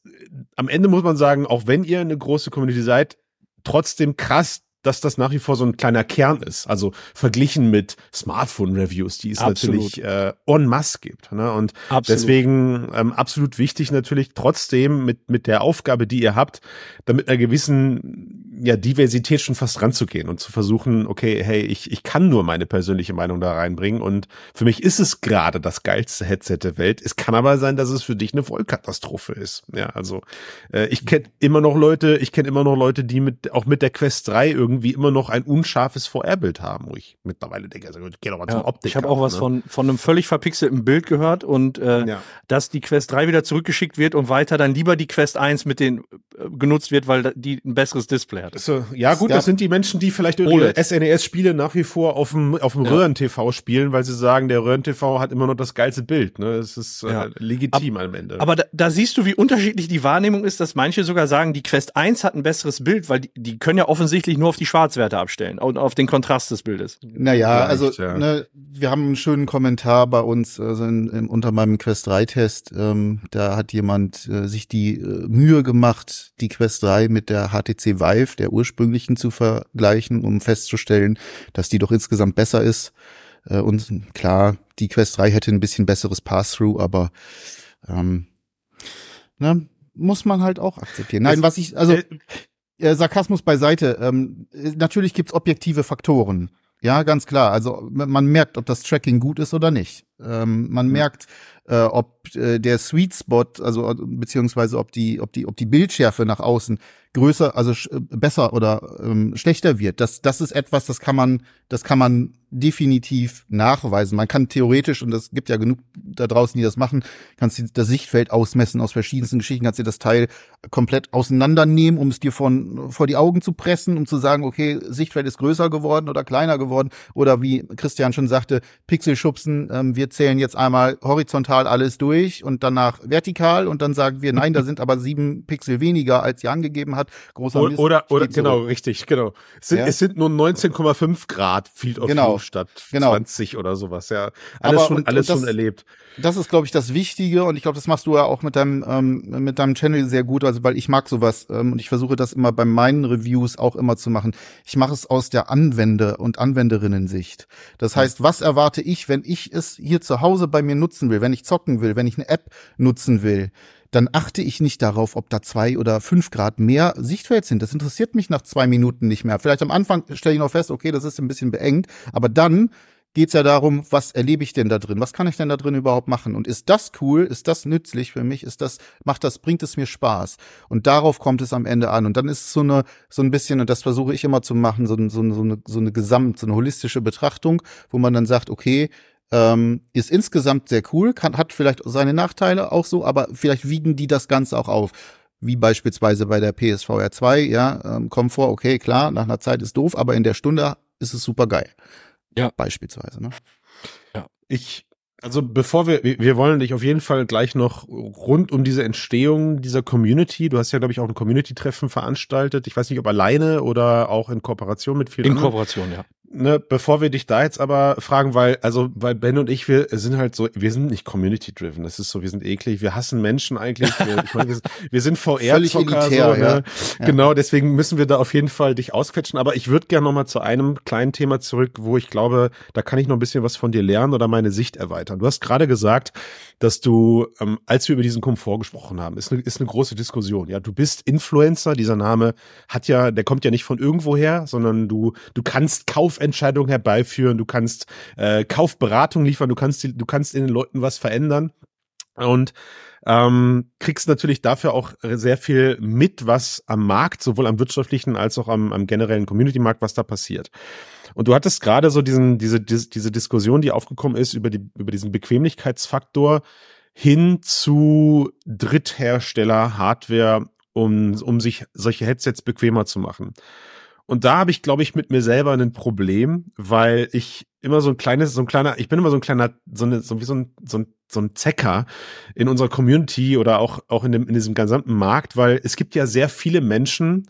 am Ende muss man sagen, auch wenn ihr eine große Community seid, trotzdem krass, dass das nach wie vor so ein kleiner Kern ist. Also verglichen mit Smartphone-Reviews, die es absolut. natürlich äh, en masse gibt. Ne? Und absolut. deswegen ähm, absolut wichtig natürlich trotzdem mit, mit der Aufgabe, die ihr habt, damit einer gewissen ja, Diversität schon fast ranzugehen und zu versuchen, okay, hey, ich, ich kann nur meine persönliche Meinung da reinbringen und für mich ist es gerade das geilste Headset der Welt. Es kann aber sein, dass es für dich eine Vollkatastrophe ist. Ja, also äh, ich kenne immer noch Leute, ich kenne immer noch Leute, die mit auch mit der Quest 3 irgendwie immer noch ein unscharfes VR-Bild haben, wo ich mittlerweile denke, also geh doch mal ja, zum Optik. Ich habe auch was ne? von, von einem völlig verpixelten Bild gehört und äh, ja. dass die Quest 3 wieder zurückgeschickt wird und weiter dann lieber die Quest 1 mit den äh, genutzt wird, weil die ein besseres Display hat. So, ja, gut, ja. das sind die Menschen, die vielleicht ihre SNES-Spiele nach wie vor auf dem, auf dem ja. Röhren-TV spielen, weil sie sagen, der Röhren-TV hat immer noch das geilste Bild. Ne? Das ist äh, ja. legitim Ab, am Ende. Aber da, da, siehst du, wie unterschiedlich die Wahrnehmung ist, dass manche sogar sagen, die Quest 1 hat ein besseres Bild, weil die, die können ja offensichtlich nur auf die Schwarzwerte abstellen und auf den Kontrast des Bildes. Naja, also ne, wir haben einen schönen Kommentar bei uns also in, in, unter meinem Quest 3-Test. Ähm, da hat jemand äh, sich die äh, Mühe gemacht, die Quest 3 mit der HTC Vive, der ursprünglichen, zu vergleichen, um festzustellen, dass die doch insgesamt besser ist. Äh, und klar, die Quest 3 hätte ein bisschen besseres Pass-Through, aber ähm, ne, muss man halt auch akzeptieren. Nein, was ich, also äh, Sarkasmus beiseite, ähm, natürlich gibt's objektive Faktoren. Ja, ganz klar. Also man merkt, ob das Tracking gut ist oder nicht. Ähm, man merkt, äh, ob äh, der Sweet Spot, also beziehungsweise ob die, ob die, ob die Bildschärfe nach außen größer, also äh, besser oder ähm, schlechter wird. Das, das ist etwas, das kann man, das kann man definitiv nachweisen. Man kann theoretisch, und es gibt ja genug da draußen, die das machen, kannst du das Sichtfeld ausmessen aus verschiedensten Geschichten, kannst du das Teil komplett auseinandernehmen, um es dir von, vor die Augen zu pressen, um zu sagen, okay, Sichtfeld ist größer geworden oder kleiner geworden. Oder wie Christian schon sagte, Pixelschubsen, ähm, wir zählen jetzt einmal horizontal alles durch und danach vertikal und dann sagen wir, nein, da sind aber sieben Pixel weniger, als ihr angegeben hat. Großer oder, Mist, oder, oder genau, richtig, genau. Es sind, ja? es sind nur 19,5 Grad Field of genau. View statt genau. 20 oder sowas. Ja, alles Aber schon, und, alles und das, schon erlebt. Das ist, glaube ich, das Wichtige und ich glaube, das machst du ja auch mit deinem ähm, mit deinem Channel sehr gut, also weil ich mag sowas ähm, und ich versuche das immer bei meinen Reviews auch immer zu machen. Ich mache es aus der Anwender- und Anwenderinnen-Sicht. Das heißt, was erwarte ich, wenn ich es hier zu Hause bei mir nutzen will, wenn ich zocken will, wenn ich eine App nutzen will? dann achte ich nicht darauf, ob da zwei oder fünf Grad mehr Sichtfeld sind. Das interessiert mich nach zwei Minuten nicht mehr. Vielleicht am Anfang stelle ich noch fest, okay, das ist ein bisschen beengt, aber dann geht's ja darum, was erlebe ich denn da drin? Was kann ich denn da drin überhaupt machen? Und ist das cool? Ist das nützlich für mich? Ist das, macht das, bringt es mir Spaß? Und darauf kommt es am Ende an. Und dann ist es so eine, so ein bisschen, und das versuche ich immer zu machen, so, so, so, eine, so eine Gesamt, so eine holistische Betrachtung, wo man dann sagt, okay, ähm, ist insgesamt sehr cool, kann, hat vielleicht seine Nachteile auch so, aber vielleicht wiegen die das Ganze auch auf. Wie beispielsweise bei der PSVR 2, ja, ähm, Komfort, okay, klar, nach einer Zeit ist doof, aber in der Stunde ist es super geil. Ja. Beispielsweise, ne? Ja. Ich, also bevor wir, wir wollen dich auf jeden Fall gleich noch rund um diese Entstehung dieser Community, du hast ja, glaube ich, auch ein Community-Treffen veranstaltet. Ich weiß nicht, ob alleine oder auch in Kooperation mit vielen In anderen. Kooperation, ja ne, bevor wir dich da jetzt aber fragen, weil, also, weil Ben und ich, wir sind halt so, wir sind nicht community-driven. Das ist so, wir sind eklig, wir hassen Menschen eigentlich. Wir, ich meine, wir, wir sind <laughs> VR-Zocker, so, ne? ja. Genau, deswegen müssen wir da auf jeden Fall dich ausquetschen. Aber ich würde gerne nochmal zu einem kleinen Thema zurück, wo ich glaube, da kann ich noch ein bisschen was von dir lernen oder meine Sicht erweitern. Du hast gerade gesagt, dass du, ähm, als wir über diesen Komfort gesprochen haben, ist eine, ist eine große Diskussion. Ja, du bist Influencer. Dieser Name hat ja, der kommt ja nicht von irgendwoher, sondern du, du kannst Kaufentscheidungen herbeiführen, du kannst äh, Kaufberatung liefern, du kannst, du kannst in den Leuten was verändern. Und ähm, kriegst natürlich dafür auch sehr viel mit, was am Markt, sowohl am wirtschaftlichen als auch am, am generellen Community-Markt, was da passiert. Und du hattest gerade so diesen, diese, diese, Diskussion, die aufgekommen ist über, die, über diesen Bequemlichkeitsfaktor hin zu Dritthersteller Hardware, um, um sich solche Headsets bequemer zu machen. Und da habe ich, glaube ich, mit mir selber ein Problem, weil ich immer so ein kleines, so ein kleiner, ich bin immer so ein kleiner, so, eine, so wie so ein, so ein, so ein Zecker in unserer Community oder auch, auch in, dem, in diesem gesamten Markt, weil es gibt ja sehr viele Menschen,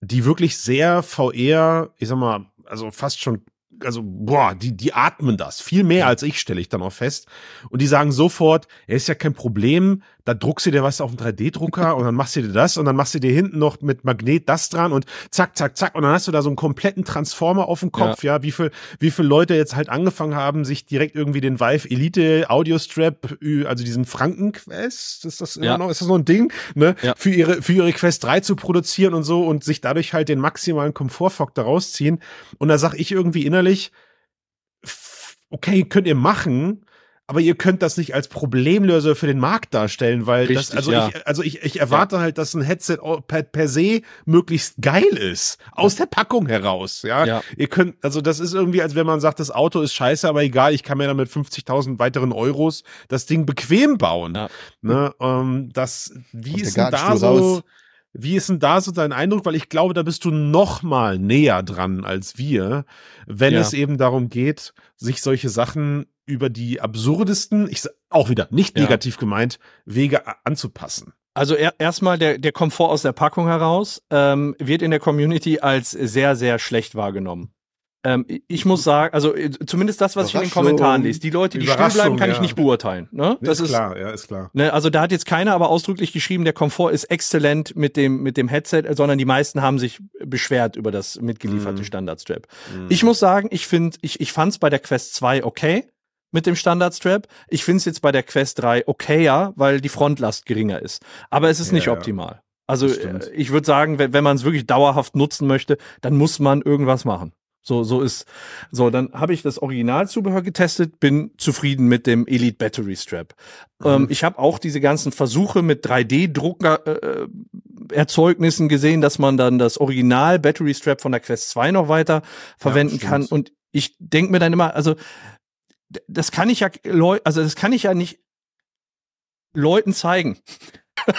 die wirklich sehr VR, ich sag mal, also fast schon also boah, die, die atmen das viel mehr als ich, stelle ich dann auch fest. Und die sagen sofort, er ist ja kein Problem, da druckst du dir was auf dem 3D-Drucker und dann machst du dir das und dann machst du dir hinten noch mit Magnet das dran und zack, zack, zack und dann hast du da so einen kompletten Transformer auf dem Kopf, ja, ja wie viel, wie viele Leute jetzt halt angefangen haben, sich direkt irgendwie den Vive Elite Audio Strap, also diesen Frankenquest, ist das ja. noch, ist das noch ein Ding, ne, ja. für ihre, für ihre Quest 3 zu produzieren und so und sich dadurch halt den maximalen Komfortfaktor rausziehen. Und da sag ich irgendwie innerlich, okay, könnt ihr machen, aber ihr könnt das nicht als Problemlöser für den Markt darstellen, weil Richtig, das, also ja. ich, also ich, ich erwarte ja. halt, dass ein Headset per, per se möglichst geil ist. Aus der Packung heraus, ja? ja. Ihr könnt, also das ist irgendwie, als wenn man sagt, das Auto ist scheiße, aber egal, ich kann mir damit 50.000 weiteren Euros das Ding bequem bauen. Ne, ähm, das, wie Kommt ist denn da so, raus. Wie ist denn da so dein Eindruck? Weil ich glaube, da bist du noch mal näher dran als wir, wenn ja. es eben darum geht, sich solche Sachen über die absurdesten, ich auch wieder nicht negativ ja. gemeint, Wege anzupassen. Also er, erstmal der, der Komfort aus der Packung heraus ähm, wird in der Community als sehr, sehr schlecht wahrgenommen. Ähm, ich muss sagen, also äh, zumindest das, was ich in den Kommentaren lese, die Leute, die still bleiben, kann ja. ich nicht beurteilen. Ne? Das ist, ist klar, ja, ist klar. Ne, also da hat jetzt keiner aber ausdrücklich geschrieben, der Komfort ist exzellent mit dem, mit dem Headset, sondern die meisten haben sich beschwert über das mitgelieferte mm. Standardstrap. Mm. Ich muss sagen, ich finde, ich, ich fand es bei der Quest 2 okay mit dem Standard-Strap. Ich finde es jetzt bei der Quest 3 okayer, weil die Frontlast geringer ist. Aber es ist nicht ja, optimal. Also äh, ich würde sagen, wenn, wenn man es wirklich dauerhaft nutzen möchte, dann muss man irgendwas machen. So, so ist, so, dann habe ich das Originalzubehör getestet, bin zufrieden mit dem Elite Battery Strap. Mhm. Ähm, ich habe auch diese ganzen Versuche mit 3D-Drucker äh, gesehen, dass man dann das Original Battery Strap von der Quest 2 noch weiter verwenden ja, kann. Und ich denke mir dann immer, also das kann ich ja, also das kann ich ja nicht Leuten zeigen.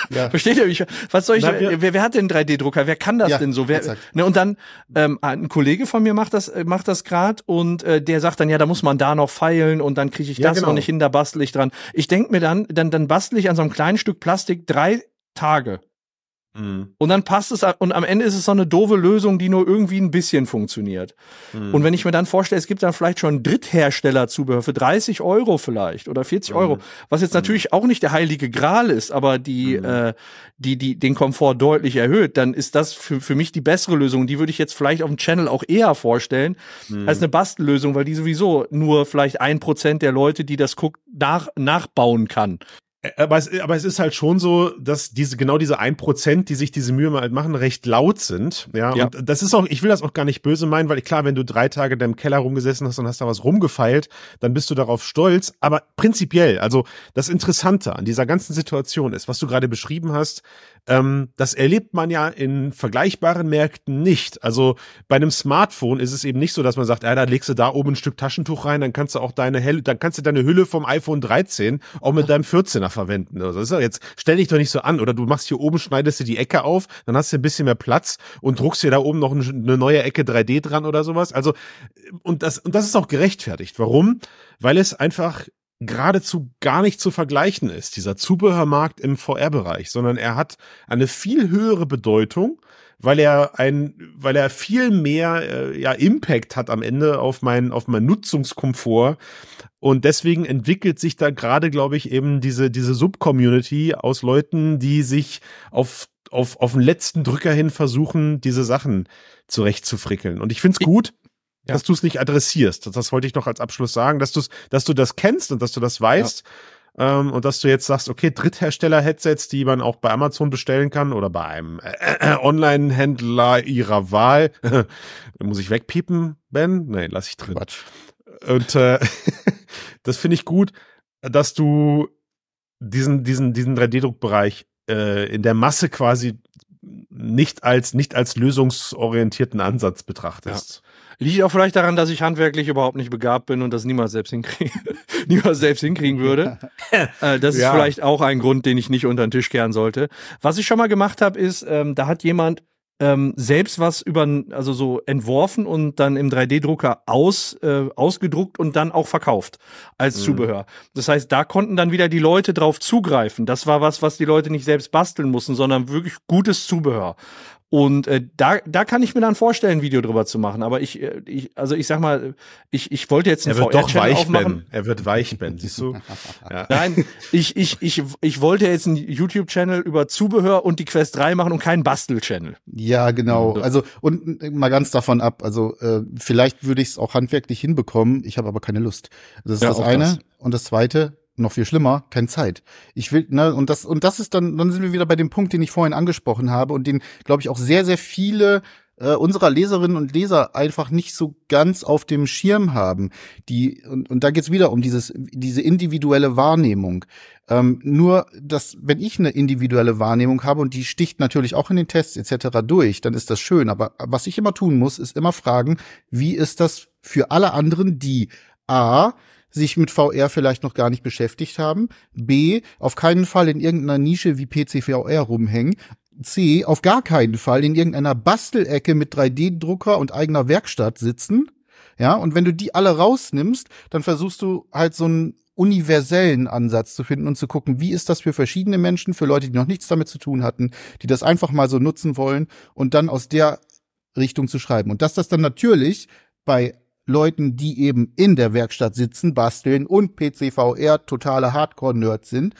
Ja. <laughs> Versteht ihr mich? Was soll ich? Na, wer, wer, hat denn 3D-Drucker? Wer kann das ja, denn so? Wer, ne, und dann ähm, ein Kollege von mir macht das, äh, macht das gerade und äh, der sagt dann, ja, da muss man da noch feilen und dann kriege ich das genau. noch nicht hin, da bastel ich dran. Ich denk mir dann, dann, dann bastel ich an so einem kleinen Stück Plastik drei Tage Mhm. Und dann passt es, und am Ende ist es so eine doofe Lösung, die nur irgendwie ein bisschen funktioniert. Mhm. Und wenn ich mir dann vorstelle, es gibt dann vielleicht schon Drittherstellerzubehör für 30 Euro vielleicht oder 40 mhm. Euro, was jetzt mhm. natürlich auch nicht der heilige Gral ist, aber die, mhm. äh, die, die den Komfort deutlich erhöht, dann ist das für, für mich die bessere Lösung. Die würde ich jetzt vielleicht auf dem Channel auch eher vorstellen, als eine Bastellösung, weil die sowieso nur vielleicht ein Prozent der Leute, die das guckt, nach, nachbauen kann. Aber es, aber es ist halt schon so, dass diese, genau diese ein Prozent, die sich diese Mühe mal halt machen, recht laut sind. Ja? ja. Und das ist auch, ich will das auch gar nicht böse meinen, weil klar, wenn du drei Tage in deinem Keller rumgesessen hast und hast da was rumgefeilt, dann bist du darauf stolz. Aber prinzipiell, also das Interessante an dieser ganzen Situation ist, was du gerade beschrieben hast, ähm, das erlebt man ja in vergleichbaren Märkten nicht. Also bei einem Smartphone ist es eben nicht so, dass man sagt, ja, da legst du da oben ein Stück Taschentuch rein, dann kannst du auch deine Helle, dann kannst du deine Hülle vom iPhone 13 auch mit deinem 14er verwenden. Also das ist ja jetzt stell dich doch nicht so an oder du machst hier oben schneidest du die Ecke auf, dann hast du ein bisschen mehr Platz und druckst dir da oben noch eine neue Ecke 3D dran oder sowas. Also und das und das ist auch gerechtfertigt. Warum? Weil es einfach geradezu gar nicht zu vergleichen ist, dieser Zubehörmarkt im VR-Bereich, sondern er hat eine viel höhere Bedeutung, weil er ein, weil er viel mehr äh, ja Impact hat am Ende auf meinen auf meinen Nutzungskomfort und deswegen entwickelt sich da gerade, glaube ich, eben diese diese Subcommunity aus Leuten, die sich auf auf auf den letzten Drücker hin versuchen, diese Sachen zurechtzufrickeln. Und ich finde es gut, ja. dass du es nicht adressierst. Das, das, wollte ich noch als Abschluss sagen, dass du dass du das kennst und dass du das weißt. Ja. Ähm, und dass du jetzt sagst, okay, Dritthersteller-Headsets, die man auch bei Amazon bestellen kann oder bei einem äh, äh, Online-Händler ihrer Wahl. <laughs> Muss ich wegpiepen, Ben? Nee, lass ich drin. Quatsch. Und äh, <laughs> das finde ich gut, dass du diesen, diesen, diesen 3D-Druckbereich äh, in der Masse quasi nicht als, nicht als lösungsorientierten Ansatz betrachtest. Ja. Liegt auch vielleicht daran, dass ich handwerklich überhaupt nicht begabt bin und das niemals selbst hinkriege, <laughs> niemals selbst hinkriegen würde. <laughs> äh, das ist ja. vielleicht auch ein Grund, den ich nicht unter den Tisch kehren sollte. Was ich schon mal gemacht habe, ist, ähm, da hat jemand ähm, selbst was über, also so entworfen und dann im 3D-Drucker aus, äh, ausgedruckt und dann auch verkauft als mhm. Zubehör. Das heißt, da konnten dann wieder die Leute drauf zugreifen. Das war was, was die Leute nicht selbst basteln mussten, sondern wirklich gutes Zubehör. Und äh, da, da kann ich mir dann vorstellen, ein Video drüber zu machen. Aber ich, äh, ich also ich sag mal, ich, ich wollte jetzt einen VR-Channel aufmachen. Er wird weich, Ben, siehst du? <laughs> ja. Nein, ich, ich, ich, ich wollte jetzt einen YouTube-Channel über Zubehör und die Quest 3 machen und keinen Bastel-Channel. Ja, genau. Also und äh, mal ganz davon ab. Also äh, vielleicht würde ich es auch handwerklich hinbekommen. Ich habe aber keine Lust. Das ist ja, das eine. Das. Und das zweite, noch viel schlimmer, keine Zeit. Ich will, ne, und das, und das ist dann, dann sind wir wieder bei dem Punkt, den ich vorhin angesprochen habe und den, glaube ich, auch sehr, sehr viele äh, unserer Leserinnen und Leser einfach nicht so ganz auf dem Schirm haben. Die, und, und da geht's wieder um dieses, diese individuelle Wahrnehmung. Ähm, nur, dass, wenn ich eine individuelle Wahrnehmung habe und die sticht natürlich auch in den Tests etc. durch, dann ist das schön. Aber was ich immer tun muss, ist immer fragen, wie ist das für alle anderen, die A, sich mit VR vielleicht noch gar nicht beschäftigt haben. B, auf keinen Fall in irgendeiner Nische wie PC VR rumhängen. C, auf gar keinen Fall in irgendeiner Bastelecke mit 3D-Drucker und eigener Werkstatt sitzen. Ja, und wenn du die alle rausnimmst, dann versuchst du halt so einen universellen Ansatz zu finden und zu gucken, wie ist das für verschiedene Menschen, für Leute, die noch nichts damit zu tun hatten, die das einfach mal so nutzen wollen und dann aus der Richtung zu schreiben. Und dass das dann natürlich bei Leuten, die eben in der Werkstatt sitzen, basteln und PCVR totale Hardcore-Nerds sind,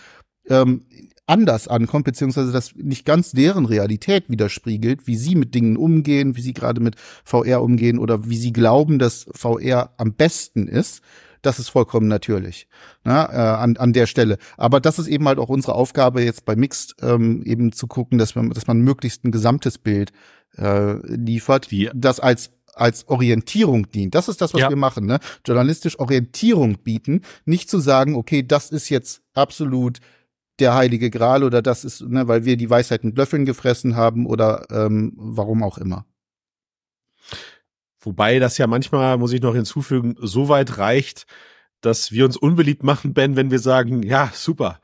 ähm, anders ankommt, beziehungsweise das nicht ganz deren Realität widerspiegelt, wie sie mit Dingen umgehen, wie sie gerade mit VR umgehen oder wie sie glauben, dass VR am besten ist, das ist vollkommen natürlich ne, äh, an, an der Stelle. Aber das ist eben halt auch unsere Aufgabe jetzt bei Mixed, ähm, eben zu gucken, dass man, dass man möglichst ein gesamtes Bild äh, liefert, Wie? das als als Orientierung dient. Das ist das, was ja. wir machen, ne? Journalistisch Orientierung bieten, nicht zu sagen, okay, das ist jetzt absolut der heilige Gral oder das ist, ne, weil wir die Weisheit mit Löffeln gefressen haben oder ähm, warum auch immer. Wobei das ja manchmal, muss ich noch hinzufügen, so weit reicht, dass wir uns unbeliebt machen, Ben, wenn wir sagen, ja, super,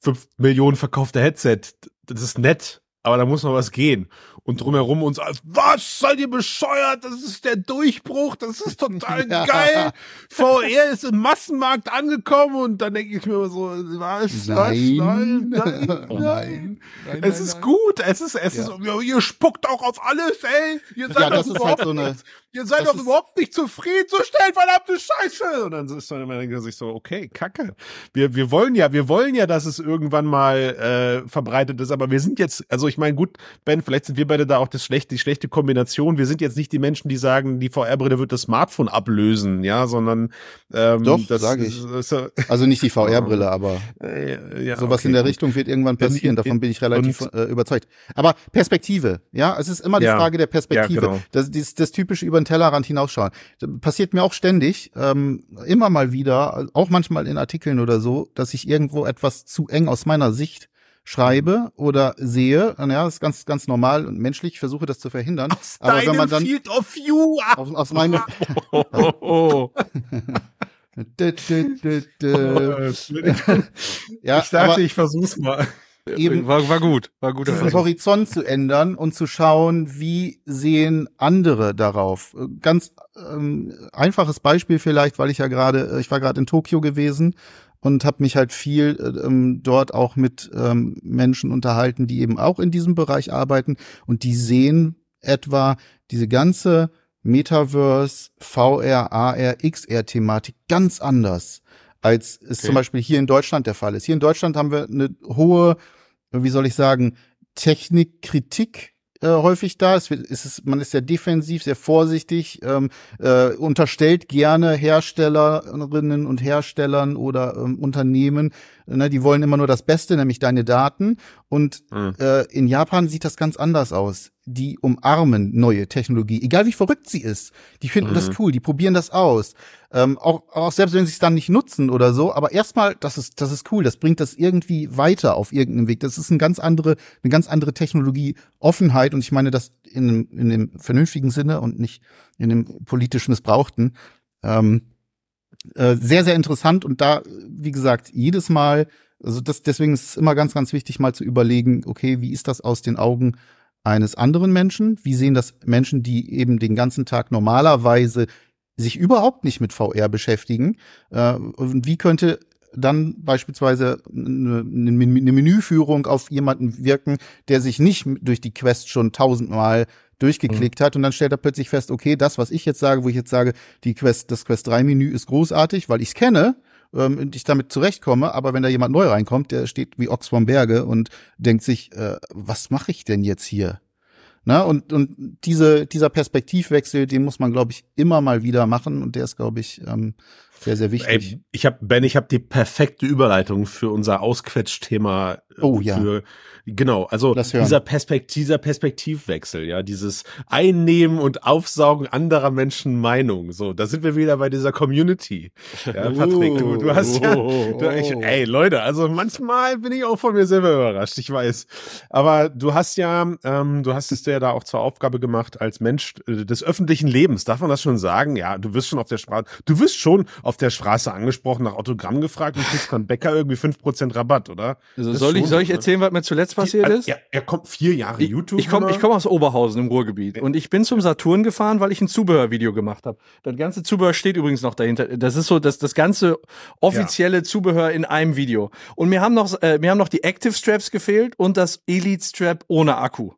fünf Millionen verkaufte Headset, das ist nett, aber da muss noch was gehen und drumherum uns als, was seid ihr bescheuert? Das ist der Durchbruch, das ist total <laughs> ja. geil. VR ist im Massenmarkt angekommen und dann denke ich mir immer so, was, nein. was, nein, nein, oh nein. nein. Es ist gut, es ist, es ja. ist, ihr spuckt auch auf alles, ey. Ihr seid ja, das ist halt so eine, ihr seid doch überhaupt nicht zufrieden, so schnell, verdammte Scheiße. Und dann ist man immer sich so, okay, kacke. Wir, wir wollen ja, wir wollen ja, dass es irgendwann mal äh, verbreitet ist, aber wir sind jetzt, also ich meine, gut, Ben, vielleicht sind wir bei beide da auch das schlechte, die schlechte Kombination. Wir sind jetzt nicht die Menschen, die sagen, die VR-Brille wird das Smartphone ablösen, ja, sondern ähm, Doch, das sage ich. Ist, ist, <laughs> also nicht die VR-Brille, aber äh, ja, sowas okay, in der. Richtung wird irgendwann passieren. Davon bin ich relativ und, äh, überzeugt. Aber Perspektive, ja, es ist immer die ja, Frage der Perspektive. Ja, genau. das, das, das typische über den Tellerrand hinausschauen. Das passiert mir auch ständig, ähm, immer mal wieder, auch manchmal in Artikeln oder so, dass ich irgendwo etwas zu eng aus meiner Sicht schreibe oder sehe, ja, das ist ganz, ganz normal und menschlich, ich versuche das zu verhindern. Aus aber wenn man dann Field of View aus, aus meinem oh. <laughs> <laughs> ja, ich dachte, ich versuch's mal. Eben war, war gut, war gut. Diesen Horizont zu ändern und zu schauen, wie sehen andere darauf. Ganz ähm, einfaches Beispiel vielleicht, weil ich ja gerade, ich war gerade in Tokio gewesen und habe mich halt viel äh, ähm, dort auch mit ähm, Menschen unterhalten, die eben auch in diesem Bereich arbeiten und die sehen etwa diese ganze Metaverse, VR, AR, XR-Thematik ganz anders, als es okay. zum Beispiel hier in Deutschland der Fall ist. Hier in Deutschland haben wir eine hohe, wie soll ich sagen, Technikkritik äh, häufig da. Es, wird, es ist, man ist sehr defensiv, sehr vorsichtig, ähm, äh, unterstellt gerne Herstellerinnen und Herstellern oder ähm, Unternehmen, ne, die wollen immer nur das Beste, nämlich deine Daten. Und mhm. äh, in Japan sieht das ganz anders aus die umarmen neue Technologie, egal wie verrückt sie ist. Die finden mhm. das cool, die probieren das aus. Ähm, auch, auch selbst wenn sie es dann nicht nutzen oder so, aber erstmal, das ist, das ist cool, das bringt das irgendwie weiter auf irgendeinem Weg. Das ist eine ganz andere, eine ganz andere Technologie-Offenheit und ich meine das in einem, in einem vernünftigen Sinne und nicht in dem politisch missbrauchten. Ähm, äh, sehr, sehr interessant und da, wie gesagt, jedes Mal, also das, deswegen ist es immer ganz, ganz wichtig, mal zu überlegen, okay, wie ist das aus den Augen eines anderen Menschen? Wie sehen das Menschen, die eben den ganzen Tag normalerweise sich überhaupt nicht mit VR beschäftigen? Äh, und wie könnte dann beispielsweise eine, eine Menüführung auf jemanden wirken, der sich nicht durch die Quest schon tausendmal durchgeklickt mhm. hat und dann stellt er plötzlich fest, okay, das, was ich jetzt sage, wo ich jetzt sage, die Quest, das Quest 3 Menü ist großartig, weil ich es kenne, ähm, und ich damit zurechtkomme, aber wenn da jemand neu reinkommt, der steht wie Ochs vom Berge und denkt sich, äh, was mache ich denn jetzt hier? Na, und, und diese, dieser Perspektivwechsel, den muss man, glaube ich, immer mal wieder machen und der ist, glaube ich, ähm, sehr, sehr wichtig. Ey, ich habe, Ben, ich habe die perfekte Überleitung für unser Ausquetsch-Thema. Äh, oh ja. Für, genau, also dieser, Perspekt dieser Perspektivwechsel, ja, dieses Einnehmen und Aufsaugen anderer Menschen Meinung. So, da sind wir wieder bei dieser Community. Ja, <laughs> Patrick, du, du hast ja, du, ich, ey, Leute, also manchmal bin ich auch von mir selber überrascht, ich weiß. Aber du hast ja, ähm, du hast es dir ja da auch zur Aufgabe gemacht als Mensch äh, des öffentlichen Lebens. Darf man das schon sagen? Ja, du wirst schon auf der Sprache, du wirst schon auf der Straße angesprochen, nach Autogramm gefragt und kriegst beim Bäcker irgendwie 5% Rabatt, oder? Also soll ich, soll ich erzählen, was mir zuletzt passiert ist? Ja, er kommt vier Jahre ich, YouTube. Ich komme ich komm aus Oberhausen im Ruhrgebiet und ich bin zum Saturn gefahren, weil ich ein Zubehörvideo gemacht habe. Das ganze Zubehör steht übrigens noch dahinter. Das ist so das, das ganze offizielle ja. Zubehör in einem Video. Und mir haben noch, äh, mir haben noch die Active Straps gefehlt und das Elite Strap ohne Akku.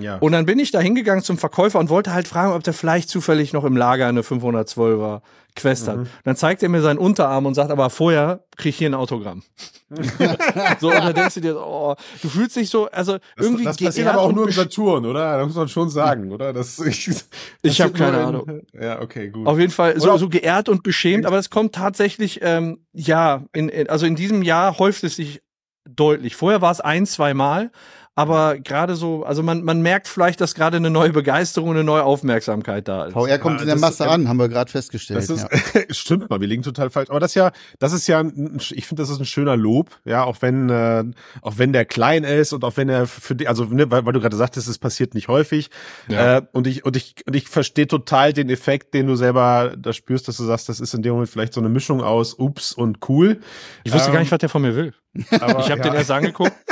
Ja. Und dann bin ich da hingegangen zum Verkäufer und wollte halt fragen, ob der vielleicht zufällig noch im Lager eine 512er Quest hat. Mhm. Dann zeigt er mir seinen Unterarm und sagt, aber vorher krieg ich hier ein Autogramm. <laughs> so, und dann denkst du dir, oh, du fühlst dich so, also das, irgendwie Das passiert aber auch nur im Saturn, oder? Das muss man schon sagen, oder? Das, <laughs> ich das ich habe keine Ahnung. Ja, okay, gut. Auf jeden Fall so, so geehrt und beschämt, aber es kommt tatsächlich, ähm, ja, in, in, also in diesem Jahr häuft es sich deutlich. Vorher war es ein, zwei Mal, aber gerade so, also man, man merkt vielleicht, dass gerade eine neue Begeisterung, eine neue Aufmerksamkeit da ist. VR kommt ja, in der Masse ist, an, haben wir gerade festgestellt. Das ist, ja. <laughs> stimmt mal, wir liegen total falsch. Aber das ist ja, das ist ja, ich finde, das ist ein schöner Lob, ja, auch wenn, äh, auch wenn der klein ist und auch wenn er für die, also ne, weil, weil du gerade sagtest, es passiert nicht häufig. Ja. Äh, und ich und ich und ich verstehe total den Effekt, den du selber da spürst, dass du sagst, das ist in dem Moment vielleicht so eine Mischung aus Ups und cool. Ich wusste ähm, gar nicht, was der von mir will. Aber, ich habe ja. den erst angeguckt. <laughs>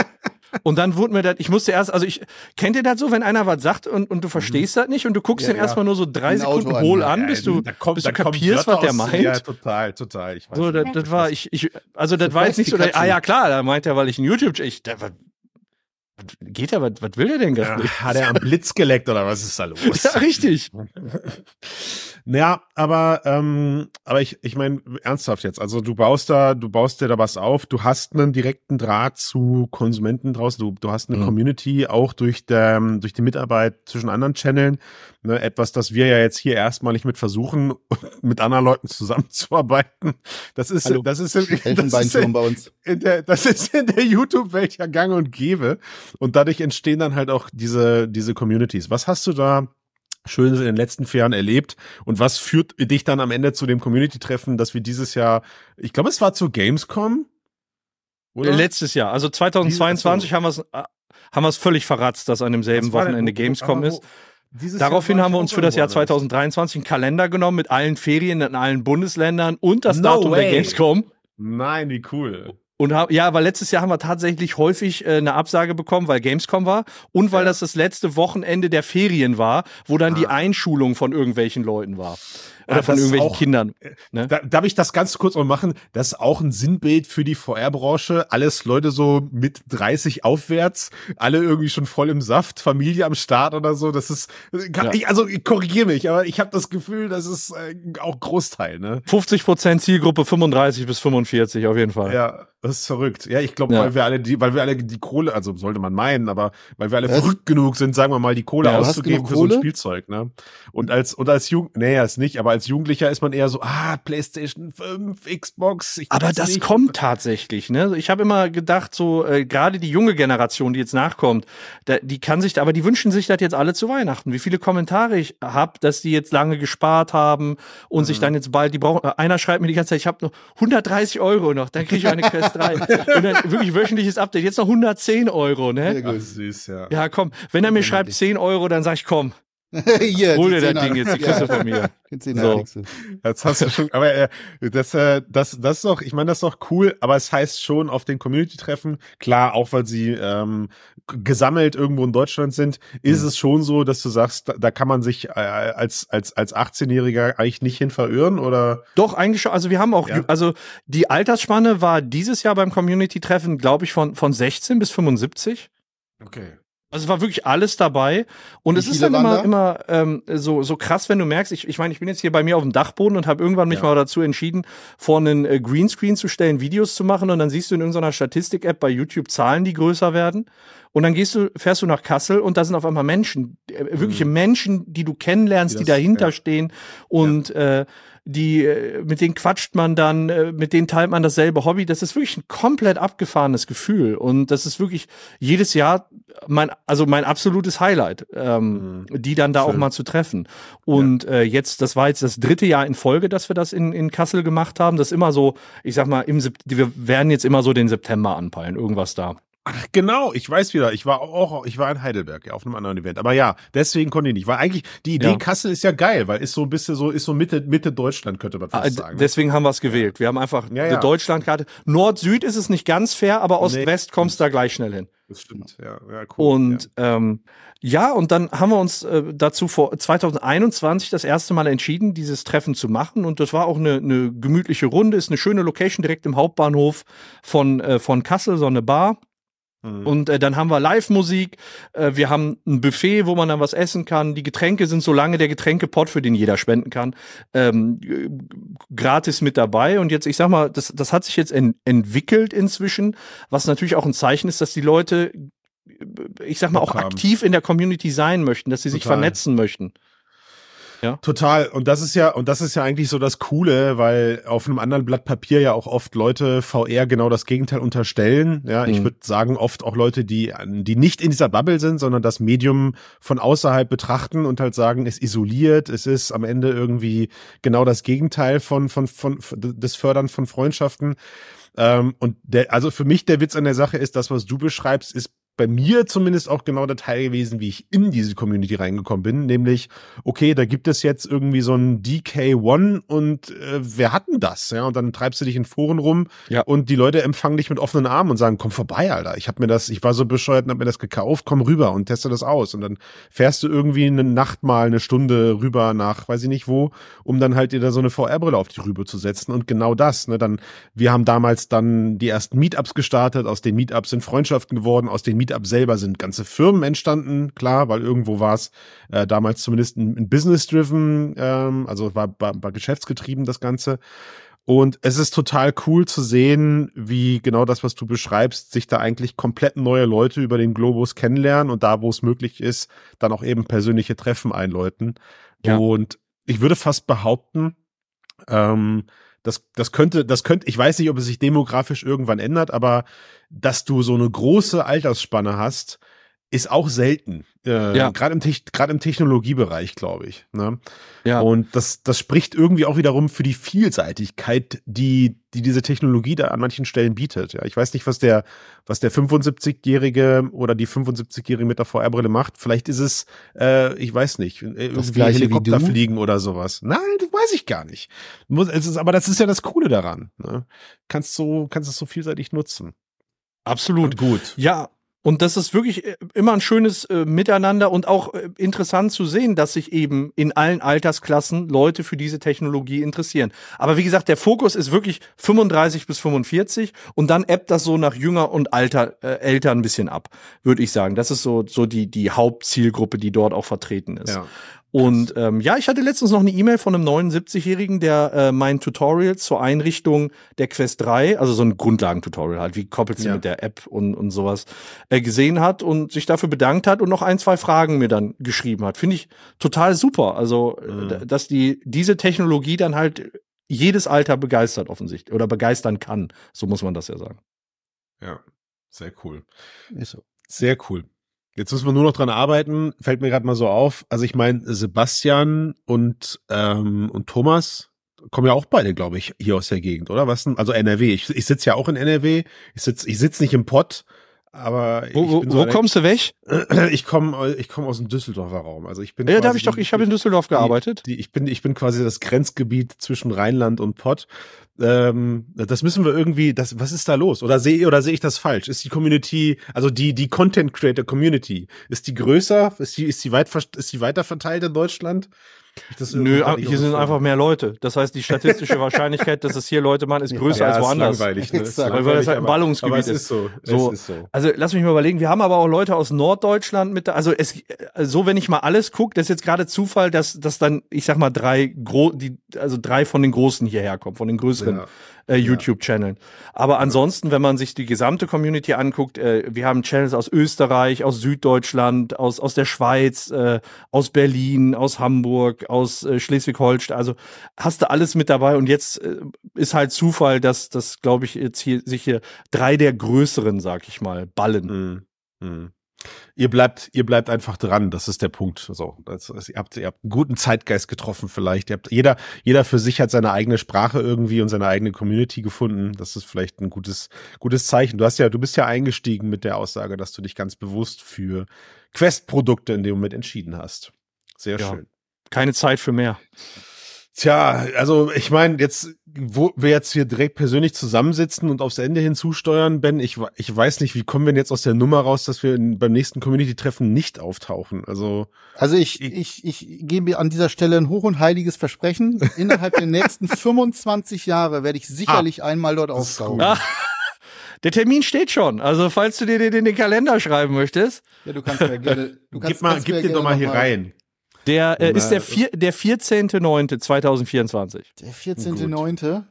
Und dann wurde mir das, ich musste erst, also ich, kennt ihr das so, wenn einer was sagt und, und du verstehst mhm. das nicht und du guckst ja, den ja. erstmal nur so drei Ein Sekunden hohl an, bis du, da kommt, bis du kapierst, was der meint? Ja, total, total. Ich weiß so, das, das war, ich, ich, also das, das war jetzt nicht so, ah ja klar, da meint er, weil ich ein YouTube, ich, da, was, geht er, was, was will der denn gerade? Ja, hat er am Blitz geleckt oder was ist da los? <laughs> ja, richtig. Ja, aber ähm, aber ich ich meine ernsthaft jetzt. Also du baust da du baust dir da was auf. Du hast einen direkten Draht zu Konsumenten draußen. Du du hast eine mhm. Community auch durch der durch die Mitarbeit zwischen anderen Channeln. Ne, etwas, das wir ja jetzt hier erstmalig mit versuchen, <laughs> mit anderen Leuten zusammenzuarbeiten. Das ist Hallo. das ist in, das ist in, bei uns. In der, das ist in der YouTube-Welt ja Gang und Gäbe. Und dadurch entstehen dann halt auch diese diese Communities. Was hast du da Schönes in den letzten vier Jahren erlebt und was führt dich dann am Ende zu dem Community-Treffen, dass wir dieses Jahr, ich glaube, es war zu Gamescom? Oder? Letztes Jahr, also 2022 haben wir es äh, haben wir es völlig verratzt, dass an demselben Wochenende Gamescom ist. Daraufhin haben wir uns für das Jahr 2023 einen Kalender genommen mit allen Ferien in allen Bundesländern und das no Datum way. der Gamescom. Nein, wie cool. Und ja, weil letztes Jahr haben wir tatsächlich häufig äh, eine Absage bekommen, weil Gamescom war und weil ja. das das letzte Wochenende der Ferien war, wo dann ah. die Einschulung von irgendwelchen Leuten war. Oder von irgendwelchen auch, Kindern. Äh, ne? Da, darf ich das ganz kurz mal machen? Das ist auch ein Sinnbild für die VR-Branche. Alles Leute so mit 30 aufwärts, alle irgendwie schon voll im Saft, Familie am Start oder so. Das ist, kann, ja. ich, also ich korrigiere mich, aber ich habe das Gefühl, das ist äh, auch Großteil. Ne? 50 Prozent Zielgruppe 35 bis 45 auf jeden Fall. Ja, das ist verrückt. Ja, ich glaube, ja. weil wir alle die, weil wir alle die Kohle, also sollte man meinen, aber weil wir alle das verrückt genug sind, sagen wir mal, die Kohle ja, auszugeben für so ein Spielzeug, ne? Und als und als Jugend, nee, ist nicht, aber als Jugendlicher ist man eher so, ah, PlayStation 5, Xbox. aber das nicht. kommt tatsächlich, ne? Ich habe immer gedacht, so äh, gerade die junge Generation, die jetzt nachkommt, da, die kann sich, aber die wünschen sich das jetzt alle zu Weihnachten. Wie viele Kommentare ich habe, dass die jetzt lange gespart haben und mhm. sich dann jetzt bald, die brauchen. Einer schreibt mir die ganze Zeit, ich habe noch 130 Euro noch, dann kriege ich eine Quest 3. <laughs> Und dann wirklich wöchentliches Update. Jetzt noch 110 Euro, ne? Gut, süß, ja. Ja, komm. Wenn er mir schreibt 10 Euro, dann sag ich, komm. <laughs> Hier, Hol dir das Ding jetzt, die <laughs> kriegst du von mir. So. Jetzt hast du schon, aber äh, das, äh, das, das ist doch, ich meine, das ist doch cool, aber es heißt schon auf den Community-Treffen, klar, auch weil sie ähm, gesammelt irgendwo in Deutschland sind, ist mhm. es schon so, dass du sagst, da, da kann man sich äh, als, als, als 18-Jähriger eigentlich nicht hin verirren, oder? Doch, eigentlich schon. Also wir haben auch, ja. also die Altersspanne war dieses Jahr beim Community-Treffen, glaube ich, von, von 16 bis 75. Okay. Also es war wirklich alles dabei und Wie es ist dann immer, immer ähm, so, so krass, wenn du merkst, ich, ich meine, ich bin jetzt hier bei mir auf dem Dachboden und habe irgendwann mich ja. mal dazu entschieden, vor einen äh, Greenscreen zu stellen, Videos zu machen und dann siehst du in irgendeiner Statistik-App bei YouTube Zahlen, die größer werden und dann gehst du, fährst du nach Kassel und da sind auf einmal Menschen, äh, wirkliche mhm. Menschen, die du kennenlernst, die, das, die dahinter ja. stehen und ja. äh, die, äh, mit denen quatscht man dann, äh, mit denen teilt man dasselbe Hobby. Das ist wirklich ein komplett abgefahrenes Gefühl. Und das ist wirklich jedes Jahr mein, also mein absolutes Highlight, ähm, mhm. die dann da Schön. auch mal zu treffen. Und ja. äh, jetzt, das war jetzt das dritte Jahr in Folge, dass wir das in, in Kassel gemacht haben. Das ist immer so, ich sag mal, im wir werden jetzt immer so den September anpeilen, irgendwas da. Ach, genau, ich weiß wieder. Ich war auch, ich war in Heidelberg, ja, auf einem anderen Event. Aber ja, deswegen konnte ich nicht. Weil eigentlich, die Idee ja. Kassel ist ja geil, weil ist so ein bisschen so, ist so Mitte, Mitte Deutschland, könnte man fast ah, sagen. Deswegen haben wir es gewählt. Wir haben einfach ja, eine Deutschlandkarte. Nord-Süd ist es nicht ganz fair, aber Ost-West nee. kommst du da gleich schnell hin. Das stimmt, ja, ja cool. Und ja. Ähm, ja, und dann haben wir uns äh, dazu vor 2021 das erste Mal entschieden, dieses Treffen zu machen. Und das war auch eine, eine gemütliche Runde, ist eine schöne Location direkt im Hauptbahnhof von, äh, von Kassel, so eine Bar. Mhm. Und äh, dann haben wir Live-Musik, äh, wir haben ein Buffet, wo man dann was essen kann. Die Getränke sind so lange der Getränkepot, für den jeder spenden kann, ähm, gratis mit dabei. Und jetzt, ich sag mal, das, das hat sich jetzt en entwickelt inzwischen, was natürlich auch ein Zeichen ist, dass die Leute, ich sag mal, auch aktiv in der Community sein möchten, dass sie Total. sich vernetzen möchten. Ja. Total. Und das ist ja, und das ist ja eigentlich so das Coole, weil auf einem anderen Blatt Papier ja auch oft Leute VR genau das Gegenteil unterstellen. Ja, mhm. ich würde sagen, oft auch Leute, die, die nicht in dieser Bubble sind, sondern das Medium von außerhalb betrachten und halt sagen, es isoliert, es ist am Ende irgendwie genau das Gegenteil von, von, von, von des Fördern von Freundschaften. Ähm, und der, also für mich der Witz an der Sache ist, das, was du beschreibst, ist bei mir zumindest auch genau der Teil gewesen, wie ich in diese Community reingekommen bin, nämlich, okay, da gibt es jetzt irgendwie so ein DK1 und äh, wer hat denn das? Ja, und dann treibst du dich in Foren rum ja. und die Leute empfangen dich mit offenen Armen und sagen, komm vorbei, Alter. Ich habe mir das, ich war so bescheuert und hab mir das gekauft, komm rüber und teste das aus. Und dann fährst du irgendwie eine Nacht mal eine Stunde rüber nach, weiß ich nicht wo, um dann halt dir da so eine VR-Brille auf die Rübe zu setzen. Und genau das, ne, dann, wir haben damals dann die ersten Meetups gestartet, aus den Meetups sind Freundschaften geworden, aus den Meetups Meetup selber sind ganze Firmen entstanden, klar, weil irgendwo war es äh, damals zumindest ein, ein Business-driven, ähm, also war, war, war geschäftsgetrieben das Ganze. Und es ist total cool zu sehen, wie genau das, was du beschreibst, sich da eigentlich komplett neue Leute über den Globus kennenlernen und da, wo es möglich ist, dann auch eben persönliche Treffen einläuten. Ja. Und ich würde fast behaupten, ähm, das, das könnte, das könnte, ich weiß nicht, ob es sich demografisch irgendwann ändert, aber dass du so eine große Altersspanne hast, ist auch selten. Äh, ja. Gerade im, gerade im Technologiebereich, glaube ich. Ne? Ja. Und das, das spricht irgendwie auch wiederum für die Vielseitigkeit, die, die diese Technologie da an manchen Stellen bietet. Ja, ich weiß nicht, was der, was der 75-Jährige oder die 75-Jährige mit der VR-Brille macht. Vielleicht ist es, äh, ich weiß nicht, äh, irgendwie Helikopter fliegen oder sowas. Nein, das weiß ich gar nicht. Muss, es ist, aber das ist ja das Coole daran. Ne? Kannst so, kannst es so vielseitig nutzen. Absolut. Und gut. Ja, und das ist wirklich äh, immer ein schönes äh, Miteinander und auch äh, interessant zu sehen, dass sich eben in allen Altersklassen Leute für diese Technologie interessieren. Aber wie gesagt, der Fokus ist wirklich 35 bis 45 und dann ebbt das so nach jünger und alter, äh, älter ein bisschen ab, würde ich sagen. Das ist so, so die, die Hauptzielgruppe, die dort auch vertreten ist. Ja. Und ähm, ja, ich hatte letztens noch eine E-Mail von einem 79-Jährigen, der äh, mein Tutorial zur Einrichtung der Quest 3, also so ein Grundlagentutorial halt, wie koppelt sie ja. mit der App und, und sowas, äh, gesehen hat und sich dafür bedankt hat und noch ein, zwei Fragen mir dann geschrieben hat. Finde ich total super. Also, äh, mhm. dass die diese Technologie dann halt jedes Alter begeistert offensichtlich oder begeistern kann. So muss man das ja sagen. Ja, sehr cool. Ist so. Sehr cool. Jetzt müssen wir nur noch dran arbeiten, fällt mir gerade mal so auf. Also ich meine, Sebastian und, ähm, und Thomas kommen ja auch beide, glaube ich, hier aus der Gegend, oder? Was denn? Also NRW. Ich, ich sitze ja auch in NRW. Ich sitze ich sitz nicht im Pott, aber wo, wo, so wo kommst du weg? Ich komme ich komm aus dem Düsseldorfer Raum. Also ich bin Ja, da habe ich doch, ich habe in Düsseldorf gearbeitet. Die, die, ich bin ich bin quasi das Grenzgebiet zwischen Rheinland und Pott ähm, das müssen wir irgendwie, das, was ist da los? Oder sehe oder sehe ich das falsch? Ist die Community, also die die Content Creator Community, ist die größer? Ist die ist die weit ist die weiter verteilt in Deutschland? Nö, hier sind einfach mehr Leute. Das heißt, die statistische <laughs> Wahrscheinlichkeit, dass es hier Leute machen, ist größer ja, als woanders. Langweilig, ne? <laughs> Ist weil das halt ein Ballungsgebiet ist. ist. So. so. ist so. Also lass mich mal überlegen. Wir haben aber auch Leute aus Norddeutschland mit. Also es so, wenn ich mal alles gucke, das ist jetzt gerade Zufall, dass dass dann ich sag mal drei gro die also drei von den Großen hierher kommen, von den größeren. Ja äh, YouTube-Channeln. Aber ansonsten, wenn man sich die gesamte Community anguckt, äh, wir haben Channels aus Österreich, aus Süddeutschland, aus, aus der Schweiz, äh, aus Berlin, aus Hamburg, aus äh, Schleswig-Holstein. Also hast du alles mit dabei und jetzt äh, ist halt Zufall, dass das, glaube ich, jetzt hier sich hier drei der größeren, sag ich mal, ballen. Mm, mm. Ihr bleibt, ihr bleibt einfach dran. Das ist der Punkt. So, das, das, ihr habt, ihr habt einen guten Zeitgeist getroffen vielleicht. Ihr habt, jeder, jeder für sich hat seine eigene Sprache irgendwie und seine eigene Community gefunden. Das ist vielleicht ein gutes, gutes Zeichen. Du hast ja, du bist ja eingestiegen mit der Aussage, dass du dich ganz bewusst für Quest-Produkte in dem Moment entschieden hast. Sehr ja. schön. Keine Zeit für mehr. Tja, also ich meine, jetzt, wo wir jetzt hier direkt persönlich zusammensitzen und aufs Ende hinzusteuern, Ben, ich, ich weiß nicht, wie kommen wir denn jetzt aus der Nummer raus, dass wir beim nächsten Community-Treffen nicht auftauchen? Also, also ich, ich, ich, ich gebe an dieser Stelle ein hoch und heiliges Versprechen. Innerhalb der nächsten <laughs> 25 Jahre werde ich sicherlich ah, einmal dort auftauchen. Der Termin steht schon. Also, falls du dir den in den Kalender schreiben möchtest. Ja, du kannst ja gerne. Du kannst, gib mal, gib den doch mal hier rein. Der äh, ist der, vier, der 14.09.2024. Der 14.09.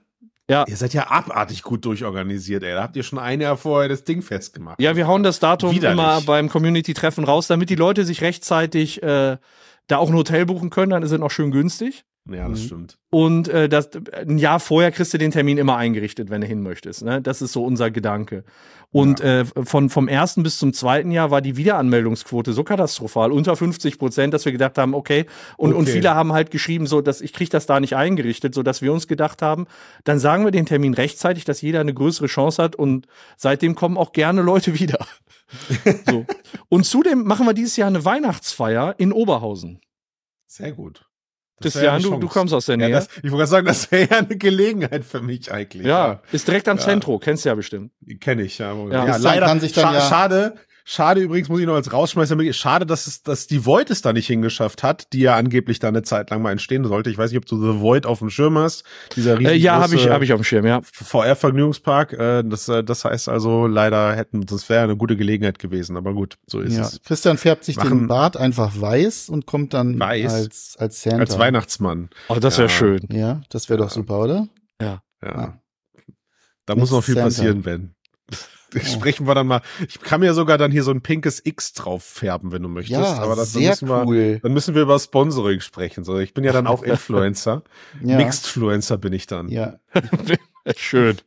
Ja. Ihr seid ja abartig gut durchorganisiert, ey. Da habt ihr schon ein Jahr vorher das Ding festgemacht. Ja, wir hauen das Datum Widerlich. immer beim Community-Treffen raus, damit die Leute sich rechtzeitig äh, da auch ein Hotel buchen können, dann ist es noch schön günstig. Ja, das mhm. stimmt. Und äh, das, ein Jahr vorher kriegst du den Termin immer eingerichtet, wenn du hin möchtest. Ne? Das ist so unser Gedanke. Und ja. äh, von, vom ersten bis zum zweiten Jahr war die Wiederanmeldungsquote so katastrophal, unter 50 Prozent, dass wir gedacht haben, okay, und, okay. und viele haben halt geschrieben, so, dass ich krieg das da nicht eingerichtet, so dass wir uns gedacht haben, dann sagen wir den Termin rechtzeitig, dass jeder eine größere Chance hat und seitdem kommen auch gerne Leute wieder. <laughs> so. Und zudem machen wir dieses Jahr eine Weihnachtsfeier in Oberhausen. Sehr gut. Christian, du, du kommst aus der Nähe. Ja, das, ich wollte gerade sagen, das wäre ja eine Gelegenheit für mich eigentlich. Ja, ja. ist direkt am ja. Zentro, kennst du ja bestimmt. Kenne ich, ja. ja. leider, kann sich dann scha schade, Schade übrigens, muss ich noch als Rausschmeißer mit, schade, dass es, dass die Void es da nicht hingeschafft hat, die ja angeblich da eine Zeit lang mal entstehen sollte. Ich weiß nicht, ob du The Void auf dem Schirm hast. Dieser äh, ja, habe ich, hab ich auf dem Schirm, ja. VR-Vergnügungspark. Äh, das, äh, das heißt also, leider hätten, das wäre eine gute Gelegenheit gewesen, aber gut, so ist ja. es. Christian färbt sich Machen, den Bart einfach weiß und kommt dann weiß, als, als Santa. Als Weihnachtsmann. Oh, das wäre ja. schön. Ja, das wäre doch super, oder? Ja. Ja. ja. Da Mit muss noch viel Santa. passieren, Ben. <laughs> sprechen wir dann mal. Ich kann mir sogar dann hier so ein pinkes X drauf färben, wenn du möchtest. Ja, aber das sehr müssen cool. Wir, dann müssen wir über Sponsoring sprechen. So, ich bin ja dann auch <laughs> Influencer. ja. Mixedfluencer bin ich dann. Ja. <laughs> Schön.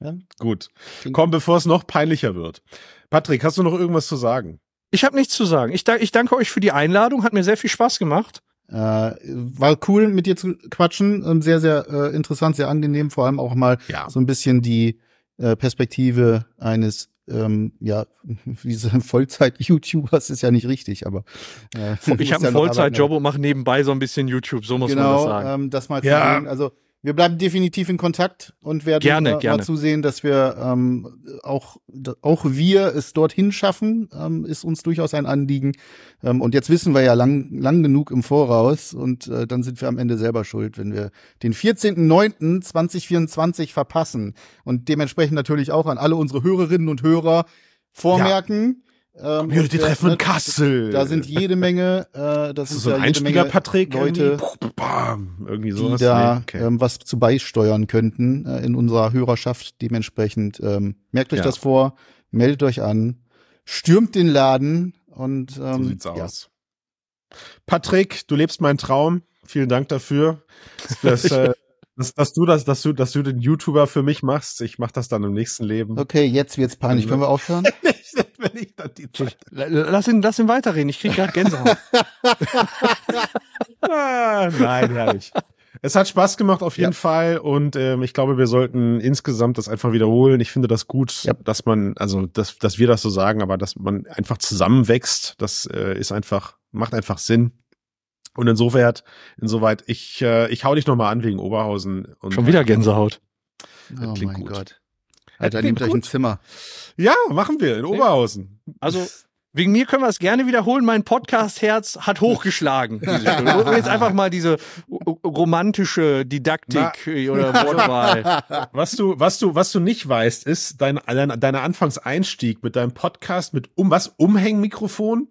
Ja. Gut. Komm, bevor es noch peinlicher wird. Patrick, hast du noch irgendwas zu sagen? Ich habe nichts zu sagen. Ich, ich danke euch für die Einladung. Hat mir sehr viel Spaß gemacht. Äh, war cool, mit dir zu quatschen. Ähm, sehr, sehr äh, interessant, sehr angenehm. Vor allem auch mal ja. so ein bisschen die äh, Perspektive eines ähm, ja, <laughs> diese Vollzeit-YouTubers ist ja nicht richtig, aber äh, ich habe einen Vollzeit-Job und mache nebenbei so ein bisschen YouTube, so muss genau, man das sagen. Ähm, das mal zu ja. sehen. Also wir bleiben definitiv in Kontakt und werden gerne, mal, gerne. mal zusehen, dass wir ähm, auch, auch wir es dorthin schaffen, ähm, ist uns durchaus ein Anliegen. Ähm, und jetzt wissen wir ja lang, lang genug im Voraus und äh, dann sind wir am Ende selber schuld, wenn wir den 14.09.2024 verpassen. Und dementsprechend natürlich auch an alle unsere Hörerinnen und Hörer vormerken. Ja ähm, Community-Treffen in Kassel. Da sind jede Menge, äh, das, ist so ein Einspieler, Patrick, Leute, irgendwie, sowas. die da okay. ähm, was zu beisteuern könnten äh, in unserer Hörerschaft. Dementsprechend ähm, merkt euch ja. das vor, meldet euch an, stürmt den Laden und ähm, so sieht's ja. aus. Patrick, du lebst meinen Traum. Vielen Dank dafür. Das, äh, <laughs> dass, dass du das, dass du, dass du den YouTuber für mich machst. Ich mach das dann im nächsten Leben. Okay, jetzt wird's peinlich. Können wir aufhören? <laughs> <laughs> wenn ich dann die Zeit. Lass ihn, lass ihn weiterreden. Ich krieg gerade Gänsehaut. <laughs> ah, nein, herrlich. Es hat Spaß gemacht auf jeden ja. Fall und ähm, ich glaube, wir sollten insgesamt das einfach wiederholen. Ich finde das gut, ja. dass man, also dass, dass wir das so sagen, aber dass man einfach zusammenwächst, das äh, ist einfach, macht einfach Sinn. Und insofern, insoweit, ich, äh, ich hau dich nochmal an wegen Oberhausen. Und Schon wieder Gänsehaut. Oh mein gut. Gott. Alter, nehmt euch ein Zimmer. Ja, machen wir in Oberhausen. Also wegen mir können wir es gerne wiederholen. Mein Podcast-Herz hat hochgeschlagen. <laughs> Jetzt einfach mal diese romantische Didaktik Na, oder Wortwahl. <laughs> Was du, was du, was du nicht weißt, ist dein, dein, deiner Anfangseinstieg mit deinem Podcast mit um was Umhängmikrofon.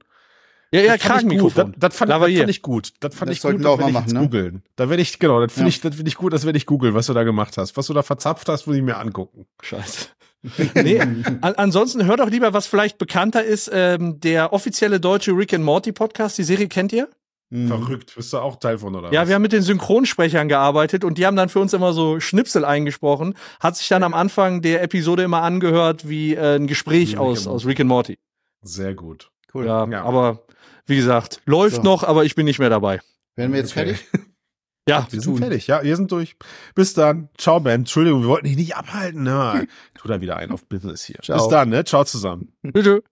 Ja, ja, Kragenmikrofon. Das, das, fand, das fand ich gut. Das fand das ich gut, das werde ich jetzt ne? googeln. Da werde ich, genau, das finde ja. ich, das finde ich gut, das werde ich googeln, was du da gemacht hast. Was du da verzapft hast, muss ich mir angucken. Scheiße. <laughs> nee, an, ansonsten hört doch lieber, was vielleicht bekannter ist, ähm, der offizielle deutsche Rick and Morty Podcast. Die Serie kennt ihr? Mhm. Verrückt, bist du auch Teil von, oder? Ja, was? wir haben mit den Synchronsprechern gearbeitet und die haben dann für uns immer so Schnipsel eingesprochen. Hat sich dann am Anfang der Episode immer angehört wie äh, ein Gespräch Rick aus, aus Rick and Morty. Sehr gut. Cool. Ja, ja. aber wie gesagt, läuft so. noch, aber ich bin nicht mehr dabei. Werden wir jetzt okay. fertig? <laughs> Ja, wir sind tun. fertig. Ja, wir sind durch. Bis dann. Ciao, Ben. Entschuldigung, wir wollten dich nicht abhalten. Ne? <laughs> Tu da wieder ein auf Business hier. Ciao. Bis dann, ne? Ciao zusammen. Bitte.